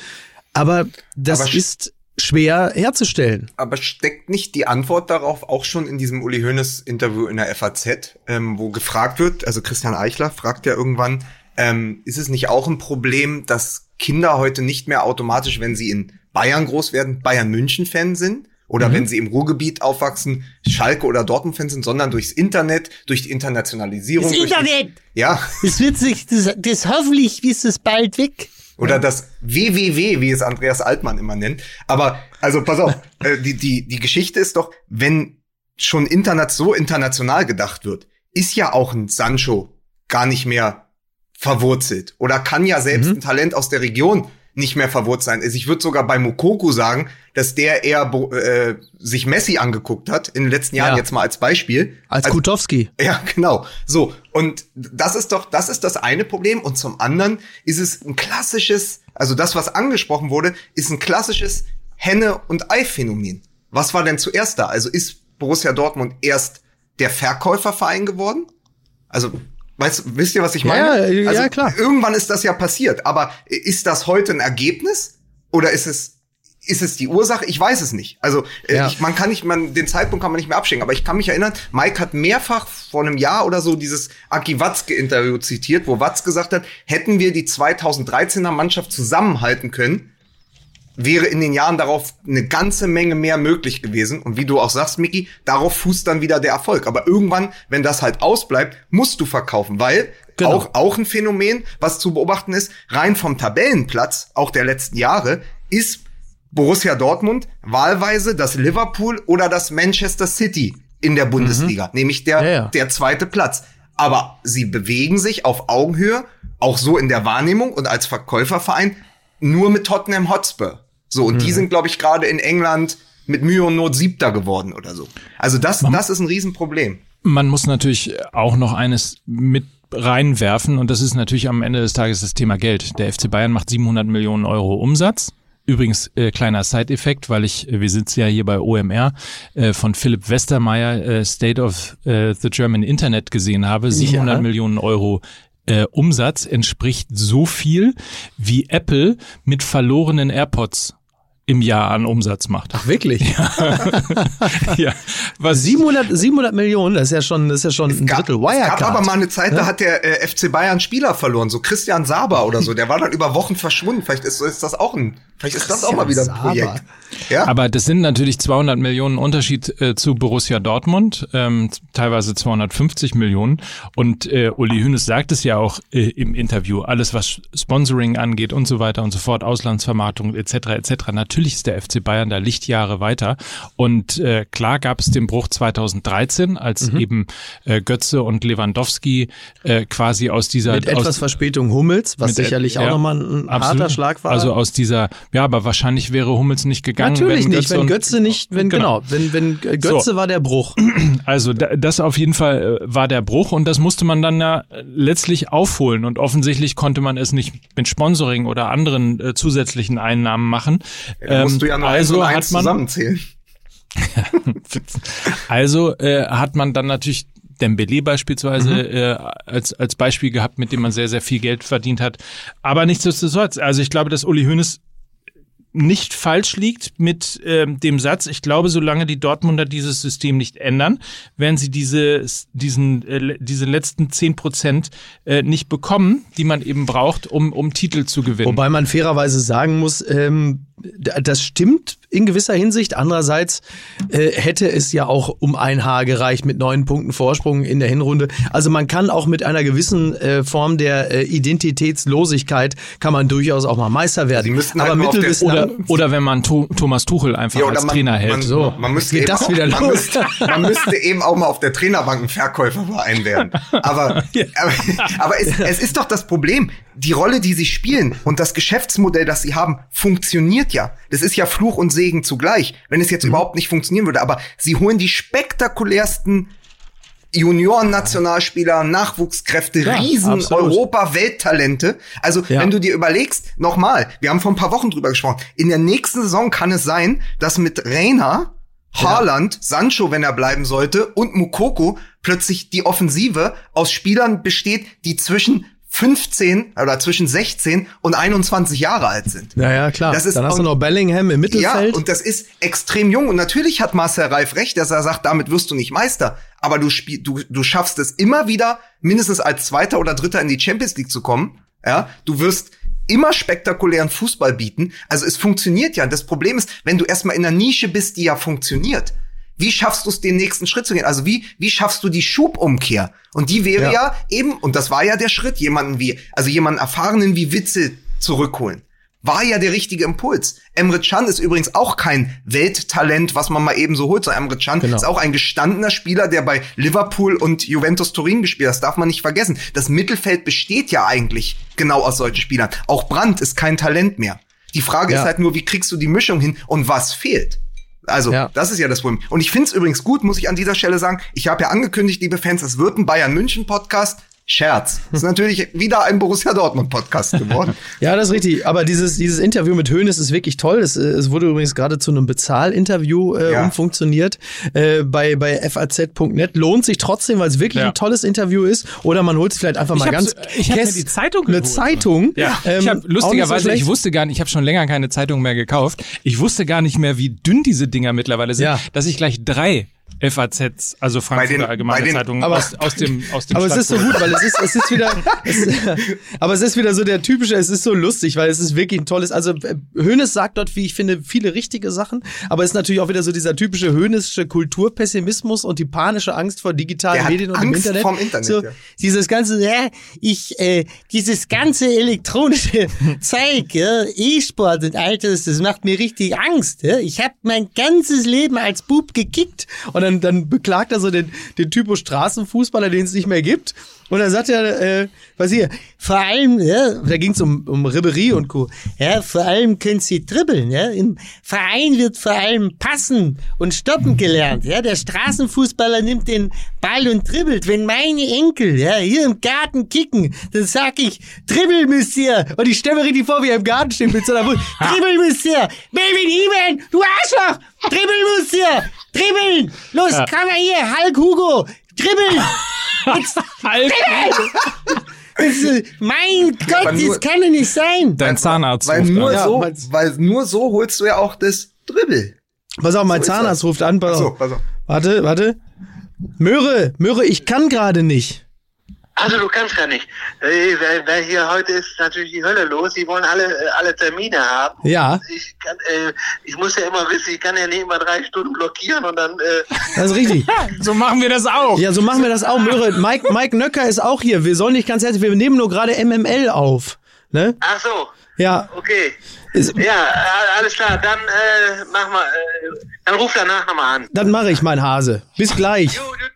Aber das Aber ist schwer herzustellen. Aber steckt nicht die Antwort darauf auch schon in diesem Uli Hoeneß Interview in der FAZ, ähm, wo gefragt wird, also Christian Eichler fragt ja irgendwann, ähm, ist es nicht auch ein Problem, dass Kinder heute nicht mehr automatisch, wenn sie in Bayern groß werden, Bayern München Fan sind? Oder wenn sie im Ruhrgebiet aufwachsen, Schalke oder Dortmund Fan sind, sondern durchs Internet, durch die Internationalisierung. Das durch die- Internet! Ja, Es wird sich, das, das hoffentlich ist es bald weg. Oder das WWW, wie es Andreas Altmann immer nennt. Aber, also pass auf, äh, die, die, die Geschichte ist doch, wenn schon internet so international gedacht wird, ist ja auch ein Sancho gar nicht mehr verwurzelt. Oder kann ja selbst ein Talent aus der Region nicht mehr verwurzelt sein. Also ich würde sogar bei Mokoku sagen, dass der eher äh, sich Messi angeguckt hat, in den letzten Jahren Ja. jetzt mal als Beispiel. Als Also- Kutowski. ja, genau. So. Und das ist doch, das ist das eine Problem. Und zum anderen ist es ein klassisches, also das, was angesprochen wurde, ist ein klassisches Henne- und Ei-Phänomen. Was war denn zuerst da? Also ist Borussia Dortmund erst der Verkäuferverein geworden? Also, weißt, wisst ihr, was ich meine? Ja, ja, also, klar. Irgendwann ist das ja passiert. Aber ist das heute ein Ergebnis? Oder ist es, ist es die Ursache? Ich weiß es nicht. Also, äh, Ja. ich, man kann nicht, man, den Zeitpunkt kann man nicht mehr abschicken. Aber ich kann mich erinnern, Mike hat mehrfach vor einem Jahr oder so dieses Aki Watzke-Interview zitiert, wo Watz gesagt hat, hätten wir die 2013er Mannschaft zusammenhalten können, wäre in den Jahren darauf eine ganze Menge mehr möglich gewesen. Und wie du auch sagst, Micky, darauf fußt dann wieder der Erfolg. Aber irgendwann, wenn das halt ausbleibt, musst du verkaufen, weil Genau. auch, auch ein Phänomen, was zu beobachten ist, rein vom Tabellenplatz, auch der letzten Jahre, ist Borussia Dortmund wahlweise das Liverpool oder das Manchester City in der Bundesliga, nämlich der, Mhm. Ja, ja. der zweite Platz. Aber sie bewegen sich auf Augenhöhe, auch so in der Wahrnehmung und als Verkäuferverein nur mit Tottenham Hotspur. So, und die Mhm. sind, glaube ich, gerade in England mit Mühe und Not Siebter geworden oder so. Also das, das ist ein Riesenproblem. Man muss natürlich auch noch eines mit reinwerfen und das ist natürlich am Ende des Tages das Thema Geld. Der FC Bayern macht 700 Millionen Euro Umsatz. Übrigens äh, kleiner Side-Effekt, weil ich, äh, wir sitzen ja hier bei OMR, äh, von Philipp Westermeier äh, State of äh, the German Internet gesehen habe. 700 Ja. Millionen Euro äh, Umsatz entspricht so viel, wie Apple mit verlorenen AirPods im Jahr an Umsatz macht. Ach, wirklich? ja, was 700, 700 Millionen, das ist ja schon, das ist ja schon ein Gab, Drittel es Wirecard. gab aber mal eine Zeit, da hat der äh, FC Bayern Spieler verloren, so Christian Saber oder so. Der war dann über Wochen verschwunden. Vielleicht ist, ist das auch ein, vielleicht ist das auch mal wieder ein Christian Projekt. Saber. Ja. Aber das sind natürlich 200 Millionen Unterschied äh, zu Borussia Dortmund, ähm, teilweise 250 Millionen. Und äh, Uli Hoeneß sagt es ja auch äh, im Interview, alles was Sponsoring angeht und so weiter und so fort, Auslandsvermarktung etc. etc. Natürlich natürlich ist der FC Bayern da Lichtjahre weiter. Und äh, klar gab es den Bruch 2013, als Mhm. eben äh, Götze und Lewandowski äh, quasi aus dieser Mit aus, etwas Verspätung Hummels, was sicherlich auch ja, nochmal ein absolut. harter Schlag war. Also aus dieser, ja, aber wahrscheinlich wäre Hummels nicht gegangen. Natürlich wenn nicht, Götze wenn und- Götze nicht, wenn genau, wenn wenn Götze So. war der Bruch. Also da- das auf jeden Fall äh, war der Bruch und das musste man dann ja äh, letztlich aufholen und offensichtlich konnte man es nicht mit Sponsoring oder anderen äh, zusätzlichen Einnahmen machen. Da musst du ja eins also und hat eins man zusammenzählen. also äh, hat man dann natürlich Dembele beispielsweise Mhm. äh, als als Beispiel gehabt, mit dem man sehr sehr viel Geld verdient hat. Aber nichtsdestotrotz, also ich glaube, dass Uli Hoeneß nicht falsch liegt mit ähm, dem Satz, ich glaube, solange die Dortmunder dieses System nicht ändern, werden sie diese, diesen, äh, diese letzten zehn Prozent äh, nicht bekommen, die man eben braucht, um, um Titel zu gewinnen. Wobei man fairerweise sagen muss, ähm, das stimmt in gewisser Hinsicht. Andererseits äh, hätte es ja auch um ein Haar gereicht mit neun Punkten Vorsprung in der Hinrunde. Also man kann auch mit einer gewissen äh, Form der äh, Identitätslosigkeit kann man durchaus auch mal Meister werden. Sie müssten Aber halt nur auf mittel der- bis oder, lang- oder wenn man Tu- Thomas Tuchel einfach Ja, als man- Trainer hält. Man, So, man müsste geht eben das auch, wieder man los. Müsste, man müsste eben auch mal auf der Trainerbank ein Verkäuferverein werden. Aber, aber, aber es, es ist doch das Problem. Die Rolle, die sie spielen und das Geschäftsmodell, das sie haben, funktioniert ja. Das ist ja Fluch und Segen zugleich, wenn es Mhm. jetzt überhaupt nicht funktionieren würde. Aber sie holen die spektakulärsten Junioren-Nationalspieler, Nachwuchskräfte, Ja, Riesen. Europa-Welttalente. Also, Ja. wenn du dir überlegst, nochmal, wir haben vor ein paar Wochen drüber gesprochen, in der nächsten Saison kann es sein, dass mit Reina, Haaland, Sancho, wenn er bleiben sollte, und Mukoko plötzlich die Offensive aus Spielern besteht, die zwischen 15 oder zwischen 16 und 21 Jahre alt sind. Naja, klar. Das ist Dann hast du noch Bellingham im Mittelfeld. Ja, und das ist extrem jung. Und natürlich hat Marcel Reif recht, dass er sagt, damit wirst du nicht Meister. Aber du, spiel, du, du schaffst es immer wieder, mindestens als Zweiter oder Dritter in die Champions League zu kommen. Ja, du wirst immer spektakulären Fußball bieten. Also es funktioniert ja. Das Problem ist, wenn du erstmal in einer Nische bist, die ja funktioniert. Wie schaffst du es, den nächsten Schritt zu gehen? Also wie, wie schaffst du die Schubumkehr? Und die wäre Ja. ja. eben, und das war ja der Schritt, jemanden wie, also jemanden Erfahrenen wie Witzel zurückholen war ja der richtige Impuls. Emre Can ist übrigens auch kein Welttalent, was man mal eben so holt. So Emre Can Genau. ist auch ein gestandener Spieler, der bei Liverpool und Juventus Turin gespielt hat. Das darf man nicht vergessen. Das Mittelfeld besteht ja eigentlich genau aus solchen Spielern. Auch Brandt ist kein Talent mehr. Die Frage Ja. ist halt nur, wie kriegst du die Mischung hin und was fehlt? Also, Ja. das ist ja das Problem. Und ich finde es übrigens gut, muss ich an dieser Stelle sagen. Ich habe ja angekündigt, liebe Fans, es wird ein Bayern München Podcast. Scherz. Das ist natürlich wieder ein Borussia Dortmund Podcast geworden. Ja, das ist richtig. Aber dieses, dieses Interview mit Hoeneß ist wirklich toll. Es, äh, es wurde übrigens gerade zu einem Bezahlinterview äh, Ja. umfunktioniert äh, bei, bei faz.net. Lohnt sich trotzdem, weil es wirklich Ja. ein tolles Interview ist. Oder man holt es vielleicht einfach mal hab ganz. so- ich hab mir Käst- die Zeitung Eine geholt. Zeitung. Ja, ähm, ich habe so lustigerweise, schlecht. ich wusste gar nicht, ich habe schon länger keine Zeitung mehr gekauft. Ich wusste gar nicht mehr, wie dünn diese Dinger mittlerweile sind, Ja. dass ich gleich drei FAZs, also Frankfurter den- Allgemeine den- Zeitungen aber- aus, aus dem aus dem Aber es ist so gut, weil es ist, es ist wieder, es, aber es ist wieder so der typische, es ist so lustig, weil es ist wirklich ein tolles, also äh, Hoeneß sagt dort, wie ich finde, viele richtige Sachen, aber es ist natürlich auch wieder so dieser typische Hoeneßsche Kulturpessimismus und die panische Angst vor digitalen Der hat Medien und dem Angst Internet. vorm Internet, So, ja. Dieses ganze, ja, ich, äh, dieses ganze elektronische Zeug, ja, E-Sport und all das, das macht mir richtig Angst. Ja. Ich habe mein ganzes Leben als Bub gekickt und dann, dann beklagt er so den, den Typo Straßenfußballer, den es nicht mehr gibt. Und dann sagt er, äh, was hier, vor allem, ja, da ging es um, um Ribéry und Co. Ja, vor allem können sie dribbeln. Ja. Im Verein wird vor allem passen und stoppen gelernt. Ja. Der Straßenfußballer nimmt den Ball und dribbelt. Wenn meine Enkel ja, hier im Garten kicken, dann sag ich, dribbel müsst ihr. Und ich stelle mir richtig vor, wie er im Garten steht mit so einer Wut. Dribbel müsst ihr. Melvin Ivan, du Arschloch. Dribbel müsst ihr. Dribbeln. Los, komm mal hier. Hulk Hugo. Dribbeln. Ist- mein Gott, nur- das kann doch nicht sein. Dein Zahnarzt weil ruft nur an. Ja, so, meinst- weil nur so holst du ja auch das Dribbel. Pass auf, mein So Zahnarzt ruft an. Pass Ach so, pass auf. Warte, warte. Möhre, Möhre, ich kann gerade nicht. Also du kannst gar nicht. Äh, Weil, weil hier heute ist natürlich die Hölle los. Die wollen alle, äh, alle Termine haben. Ja, Ich, kann, äh, ich muss ja immer wissen, ich kann ja nicht immer drei Stunden blockieren und dann... Äh, das ist richtig. So machen wir das auch. Ja, so machen wir das auch. Möhre, Mike, Mike Nöcker ist auch hier. Wir sollen nicht ganz herzlich, wir nehmen nur gerade MML auf. Ne? Ach so, Ja, okay. ist, Ja, alles klar. Dann äh, mach mal, äh, dann ruf danach nochmal an. dann mache ich mein Hase. Bis gleich. Jo, jo.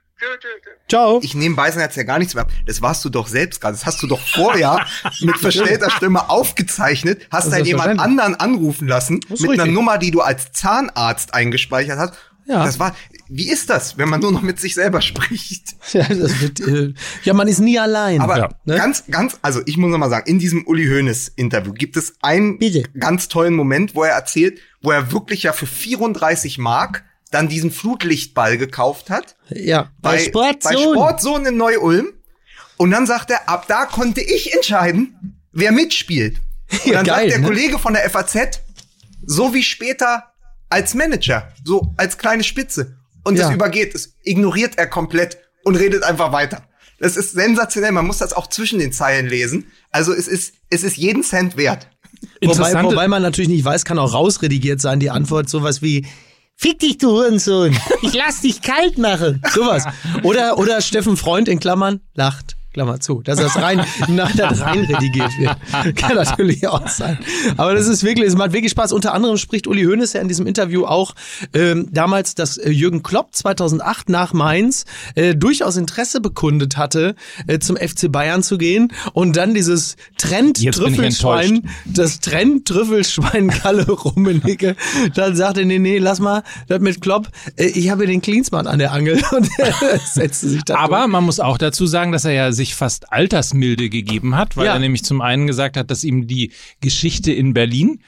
Ciao. Ich nehme Beisenherz ja gar nichts mehr ab. Das warst du doch selbst gerade. Das hast du doch vorher mit verstellter Stimme aufgezeichnet, hast dann jemand anderen anrufen lassen, mit einer richtig. Nummer, die du als Zahnarzt eingespeichert hast. Ja. Das war, wie ist das, wenn man nur noch mit sich selber spricht? Ja, das wird, äh, ja man ist nie allein. Aber Ja. Ne? ganz, ganz, also ich muss noch mal sagen, in diesem Uli Hoeneß Interview gibt es einen Bitte. ganz tollen Moment, wo er erzählt, wo er wirklich ja für 34 Mark dann diesen Flutlichtball gekauft hat. ja. Bei Sportzone. Bei Sportzone in Neu-Ulm. Und dann sagt er, ab da konnte ich entscheiden, wer mitspielt. Und Ja, dann geil, sagt der ne? Kollege von der FAZ, so wie später als Manager, so als kleine Spitze. Und das Ja. übergeht, das ignoriert er komplett und redet einfach weiter. Das ist sensationell, man muss das auch zwischen den Zeilen lesen. Also es ist, es ist jeden Cent wert. Wobei, wobei man natürlich nicht weiß, kann auch rausredigiert sein, die Antwort sowas wie Fick dich, du Hurensohn. Ich lass dich kalt machen. sowas. Oder, oder Steffen Freund in Klammern lacht. Klammer zu, dass das rein, nein, das rein redigiert wird. Kann natürlich auch sein. Aber das ist wirklich, es macht wirklich Spaß. Unter anderem spricht Uli Hoeneß ja in diesem Interview auch ähm, damals, dass äh, Jürgen Klopp 2008 nach Mainz äh, durchaus Interesse bekundet hatte, äh, zum FC Bayern zu gehen und dann dieses Trend-Trüffelschwein, das Trend-Trüffelschwein Kalle Rummenigge, dann sagte, nee, nee, lass mal, das mit Klopp, äh, ich habe den Klinsmann an der Angel und er setzte sich da aber man muss auch dazu sagen, dass er ja sich fast Altersmilde gegeben hat, weil Ja. er nämlich zum einen gesagt hat, dass ihm die Geschichte in Berlin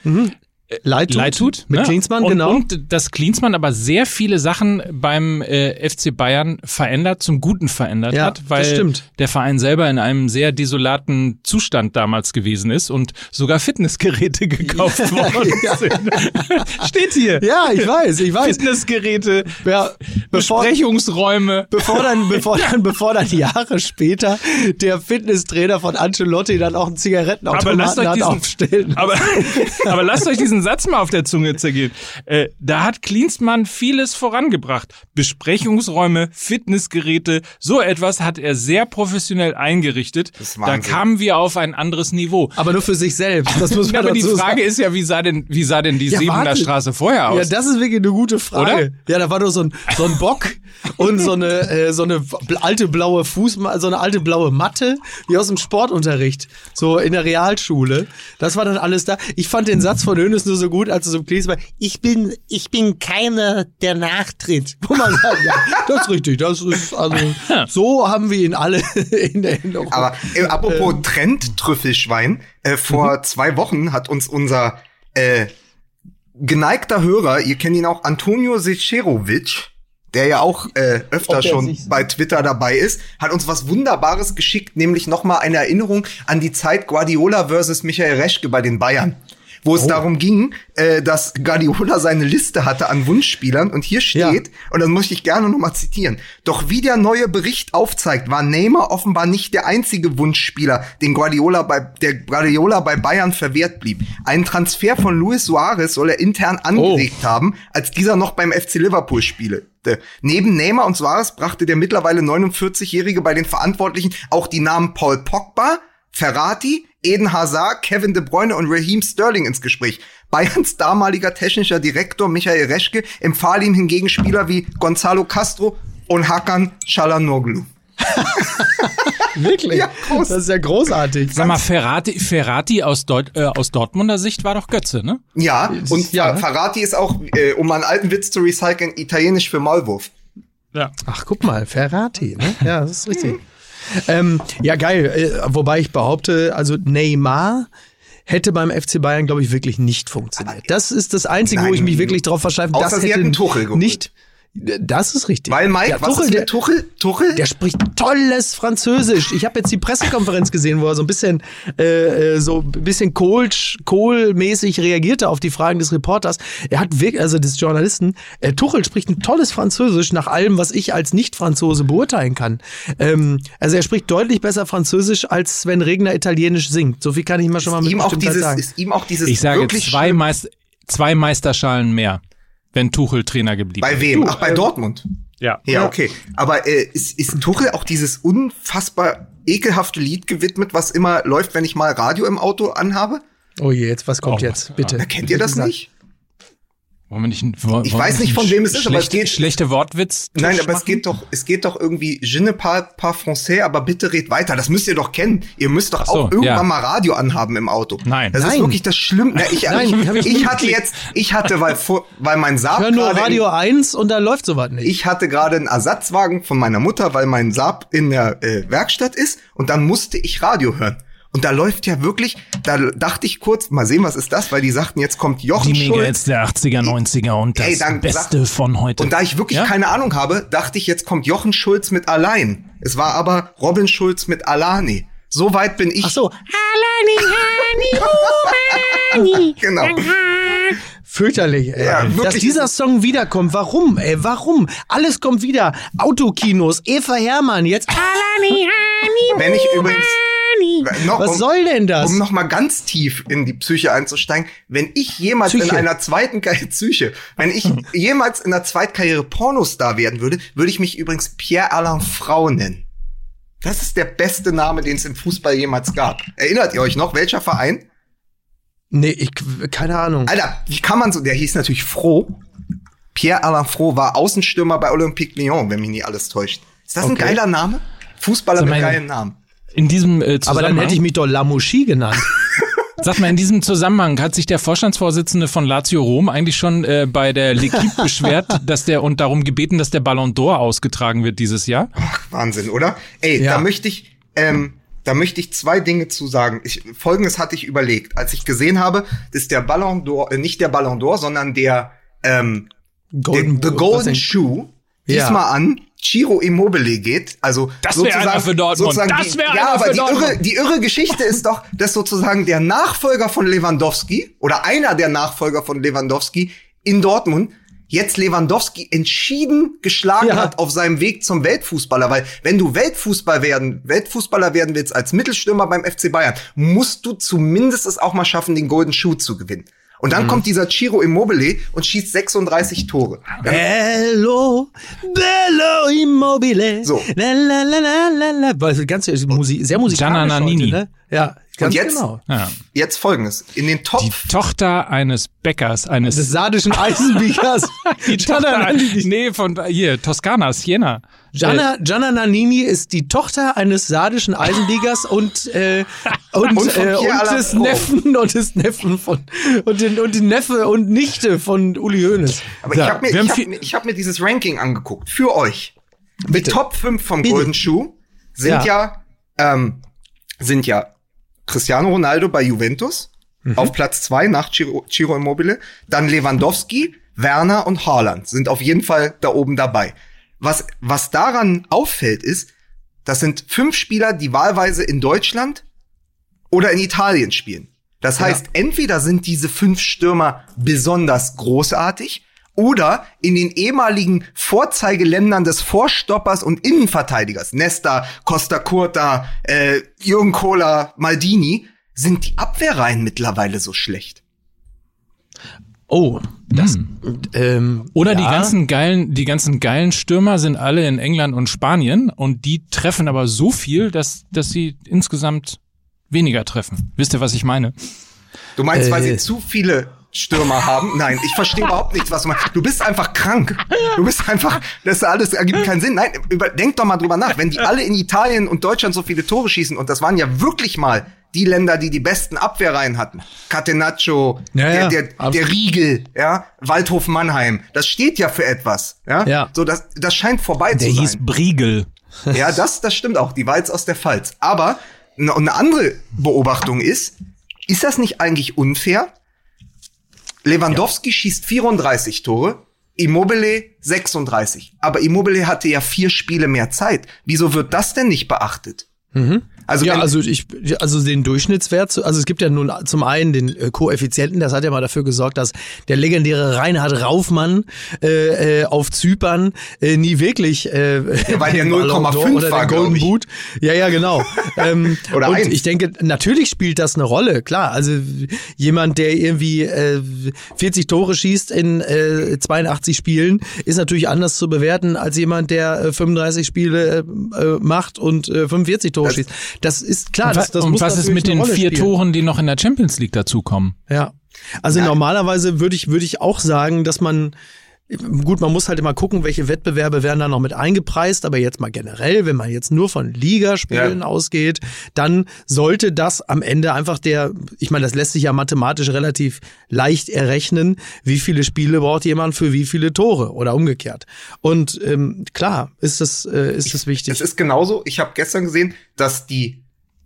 leid tut. leid tut. Mit ne? Klinsmann, und, genau. Und dass Klinsmann aber sehr viele Sachen beim äh, FC Bayern verändert, zum Guten verändert Ja, hat, weil der Verein selber in einem sehr desolaten Zustand damals gewesen ist und sogar Fitnessgeräte gekauft worden Ja. sind. Steht hier. ja, ich weiß, ich weiß. Fitnessgeräte, Ja, bevor, Besprechungsräume. bevor dann, bevor dann, bevor dann Jahre später der Fitnesstrainer von Ancelotti dann auch einen Aber lasst Zigarettenautomaten euch diesen, aufstellen. aber, aber lasst euch diesen Satz mal auf der Zunge zergehen. Äh, da hat Klinsmann vieles vorangebracht. Besprechungsräume, Fitnessgeräte, so etwas hat er sehr professionell eingerichtet. Da kamen wir auf ein anderes Niveau. Aber nur für sich selbst. Das muss man aber die Frage sagen. ist ja, wie sah denn, wie sah denn die Ja, Siebener warte. Straße vorher Ja, aus? das ist wirklich eine gute Frage. Oder? Ja, da war doch so ein, so ein Bock und so eine, äh, so eine alte blaue Fuß, so eine alte blaue Matte, wie aus dem Sportunterricht. So in der Realschule. Das war dann alles da. Ich fand den Satz von Hönes nur so gut, als es um Klinsmann, Ich bin, ich bin keiner, der nachtritt. wo man sagt, ja, das ist richtig. Das ist, also, so haben wir ihn alle in Erinnerung. Aber äh, apropos Trend-Trüffelschwein, äh, vor zwei Wochen hat uns unser äh, geneigter Hörer, ihr kennt ihn auch, Antonio Secerovic, der ja auch äh, öfter der schon bei Twitter dabei ist, hat uns was Wunderbares geschickt, nämlich nochmal eine Erinnerung an die Zeit Guardiola versus Michael Reschke bei den Bayern. Wo Oh. es darum ging, äh, dass Guardiola seine Liste hatte an Wunschspielern und hier steht, und das muss ich gerne nochmal zitieren, doch wie der neue Bericht aufzeigt, war Neymar offenbar nicht der einzige Wunschspieler, den Guardiola bei, der Guardiola bei Bayern verwehrt blieb. Einen Transfer von Luis Suarez soll er intern angeregt haben, als dieser noch beim FC Liverpool spielte. Neben Neymar und Suarez brachte der mittlerweile 49-Jährige bei den Verantwortlichen auch die Namen Paul Pogba, Ferrati, Eden Hazard, Kevin De Bruyne und Raheem Sterling ins Gespräch. Bayerns damaliger technischer Direktor Michael Reschke empfahl ihm hingegen Spieler wie Gonzalo Castro und Hakan Çalhanoğlu. Wirklich? Ja, groß. Das ist ja großartig. Sag mal, Ferrati, Ferrati aus, Deut äh, aus Dortmunder Sicht war doch Götze, ne? Ja, und Ja. Ferrati ist auch, äh, um einen alten Witz zu recyceln, italienisch für Maulwurf. Ja. Ach, guck mal, Ferrati, ne? Ja, das ist richtig. Ähm, ja, geil. Äh, wobei ich behaupte, also Neymar hätte beim FC Bayern, glaube ich, wirklich nicht funktioniert. Das ist das Einzige, wo Nein. ich mich wirklich drauf verschreibe. Das hätte Tuchel geholt. nicht. Das ist richtig. Weil Mike, Ja, was Tuchel, ist der, mit Tuchel? Tuchel? der spricht tolles Französisch. Ich habe jetzt die Pressekonferenz gesehen, wo er so ein bisschen äh, äh, so ein bisschen Kohl, Kohl-mäßig reagierte auf die Fragen des Reporters. Er hat wirklich, also des Journalisten, äh, Tuchel spricht ein tolles Französisch nach allem, was ich als Nicht-Franzose beurteilen kann. Ähm, also er spricht deutlich besser Französisch, als Sven Regner Italienisch singt. So viel kann ich mal schon mal mit ihm auch dieses, sagen. ist ihm auch dieses Ich sage wirklich zwei, Meist zwei Meisterschalen mehr, wenn Tuchel Trainer geblieben Bei wem? Du, Ach, bei ähm, Dortmund. Ja. Ja, okay. Aber äh, ist, ist Tuchel auch dieses unfassbar ekelhafte Lied gewidmet, was immer läuft, wenn ich mal Radio im Auto anhabe? Oh je, jetzt, was kommt Oh, jetzt? Bitte. Na, kennt ihr das nicht? Wollen wir nicht, wollen Ich weiß nicht, von wem es ist, aber es geht- Schlechte Wortwitz. Nein, aber es machen? geht doch, es geht doch irgendwie, je ne parle pas français, aber bitte red weiter. Das müsst ihr doch kennen. Ihr müsst doch so, auch irgendwann ja. mal Radio anhaben im Auto. Nein. Das ist Nein. wirklich das Schlimme. Ich, Nein, ich, ich ich nie hatte jetzt, ich hatte, weil, vor, weil mein Saab Ich höre nur gerade Radio in- 1 und da läuft sowas nicht. ich hatte gerade einen Ersatzwagen von meiner Mutter, weil mein Saab in der äh, Werkstatt ist und dann musste ich Radio hören. Und da läuft ja wirklich, da dachte ich kurz, mal sehen, was ist das, weil die sagten, jetzt kommt Jochen Die Schulz. Mega-Hits der 80er, 90er und das Ey, dann Beste von heute. Und da ich wirklich Ja? keine Ahnung habe, dachte ich, jetzt kommt Jochen Schulz mit Allein. Es war aber Robin Schulz mit Alani. So weit bin ich. Ach so, Genau. fürchterlich, ey. Ja, Dass dieser Song wiederkommt. Warum, ey? Warum? Alles kommt wieder. Autokinos, Eva Hermann, jetzt. Wenn ich übrigens noch, Was um, soll denn das? um noch mal ganz tief in die Psyche einzusteigen, wenn ich jemals in Psyche. einer zweiten Karriere Psyche, wenn ich jemals in der Zweitkarriere Pornostar werden würde, würde ich mich übrigens Pierre Alain Frau nennen. Das ist der beste Name, den es im Fußball jemals gab. Erinnert ihr euch noch, welcher Verein? Nee, ich, keine Ahnung. Alter, wie kann man so, der hieß natürlich Froh. Pierre Alain Froh war Außenstürmer bei Olympique Lyon, wenn mich nicht alles täuscht. Ist das ein Okay. geiler Name? Fußballer Sag mit geilen Namen. In diesem äh, Aber Zusammenhang, dann hätte ich mich doch Lamouchi genannt. sag mal, in diesem Zusammenhang hat sich der Vorstandsvorsitzende von Lazio Rom eigentlich schon äh, bei der L'Equipe beschwert, dass der und darum gebeten, dass der Ballon d'Or ausgetragen wird dieses Jahr. Wahnsinn, oder? Ey, Ja. da möchte ich, ähm, da möchte ich zwei Dinge zu sagen. Ich, Folgendes hatte ich überlegt, als ich gesehen habe, dass der Ballon d'Or, äh, nicht der Ballon d'Or, sondern der, ähm, Golden, der, The Golden? Shoe Ja. diesmal an Ciro Immobile geht. Also Das wär sozusagen- einer für Dortmund. sozusagen Das die, wär ja, aber die irre, die irre Geschichte ist doch, dass sozusagen der Nachfolger von Lewandowski oder einer der Nachfolger von Lewandowski in Dortmund jetzt Lewandowski entschieden geschlagen Ja. hat auf seinem Weg zum Weltfußballer, weil wenn du Weltfußball werden, Weltfußballer werden willst als Mittelstürmer beim FC Bayern, musst du zumindest es auch mal schaffen, den Golden Shoe zu gewinnen. Und Mhm. dann kommt dieser Ciro Immobile und schießt 36 Tore. Dann Bello, bello immobile. So. La, la, la, la, la, ganz Musik, sehr musikalisch Gianna Nannini. heute, ne? Ja, ganz Und jetzt? genau. Ja. Jetzt folgendes. In den Top Die Tochter eines Bäckers, eines Des sardischen Eisenbiegers. die Tochter, nee, von hier, Toskana, Siena. Gianna, Gianna Nannini ist die Tochter eines sardischen Eisenbiegers und, äh, und, Und äh, und des. Neffen und des Neffen von und, den, und die Neffe und Nichte von Uli Hoeneß. Aber Ja, ich habe mir, wir haben ich hab, viel- mir- ich hab mir dieses Ranking angeguckt. Für euch. Die Bitte. Top 5 vom Bitte. Golden Shoe sind ja, ähm, sind ja Cristiano Ronaldo bei Juventus Mhm. auf Platz 2 nach Ciro, Ciro Immobile. Dann Lewandowski, Werner und Haaland sind auf jeden Fall da oben dabei. Was, was daran auffällt ist, das sind fünf Spieler, die wahlweise in Deutschland oder in Italien spielen. Das heißt, entweder sind diese fünf Stürmer besonders großartig oder in den ehemaligen Vorzeigeländern des Vorstoppers und Innenverteidigers, Nesta, Costa Curta, äh, Jürgen Kohler, Maldini, sind die Abwehrreihen mittlerweile so schlecht. Oh, das, ähm, Oder die ja. ganzen geilen, die ganzen geilen Stürmer sind alle in England und Spanien und die treffen aber so viel, dass, dass sie insgesamt weniger treffen. Wisst ihr, was ich meine? Du meinst, weil Äh. sie zu viele Stürmer haben? Nein, ich verstehe überhaupt nichts, was du meinst. Du bist einfach krank. Du bist einfach, das alles ergibt keinen Sinn. Nein, über, denk doch mal drüber nach. Wenn die alle in Italien und Deutschland so viele Tore schießen, und das waren ja wirklich mal die Länder, die die besten Abwehrreihen hatten. Catenaccio, Ja, der, der, der Riegel, ja, Waldhof Mannheim. Das steht ja für etwas, ja. Ja. So, das, das scheint vorbei Der zu sein. hieß Briegel. Ja, das, das stimmt auch. Die war jetzt aus der Pfalz. Aber eine, eine andere Beobachtung ist, ist das nicht eigentlich unfair? Lewandowski schießt 34 Tore, Immobile 36. Aber Immobile hatte ja vier Spiele mehr Zeit. Wieso wird das denn nicht beachtet? Also, ja, also ich, also den Durchschnittswert, also es gibt ja nun zum einen den äh, Koeffizienten, das hat ja mal dafür gesorgt, dass der legendäre Reinhard Raufmann äh, äh, auf Zypern äh, nie wirklich äh, weil der den Ballon 0,5 d'Or oder war, glaub Golden ich. Boot. Ja, ja, genau. ähm, Oder und eins. ich denke, natürlich spielt das eine Rolle, klar. Also jemand, der irgendwie äh, 40 Tore schießt in äh, 82 Spielen, ist natürlich anders zu bewerten als jemand, der äh, 35 Spiele äh, äh, macht und äh, 45 Tore schießt. Das ist klar. Und, Das, was, das und muss was ist mit den vier spielen. Toren, die noch in der Champions League dazukommen? Ja. Also normalerweise würde ich, würde ich auch sagen, dass man, gut, man muss halt immer gucken, welche Wettbewerbe werden da noch mit eingepreist, aber jetzt mal generell, wenn man jetzt nur von Ligaspielen Ja. ausgeht, dann sollte das am Ende einfach der, ich meine, das lässt sich ja mathematisch relativ leicht errechnen, wie viele Spiele braucht jemand für wie viele Tore oder umgekehrt. Und ähm, klar, ist das, äh, ist das wichtig. Es ist genauso. Ich habe gestern gesehen, dass die,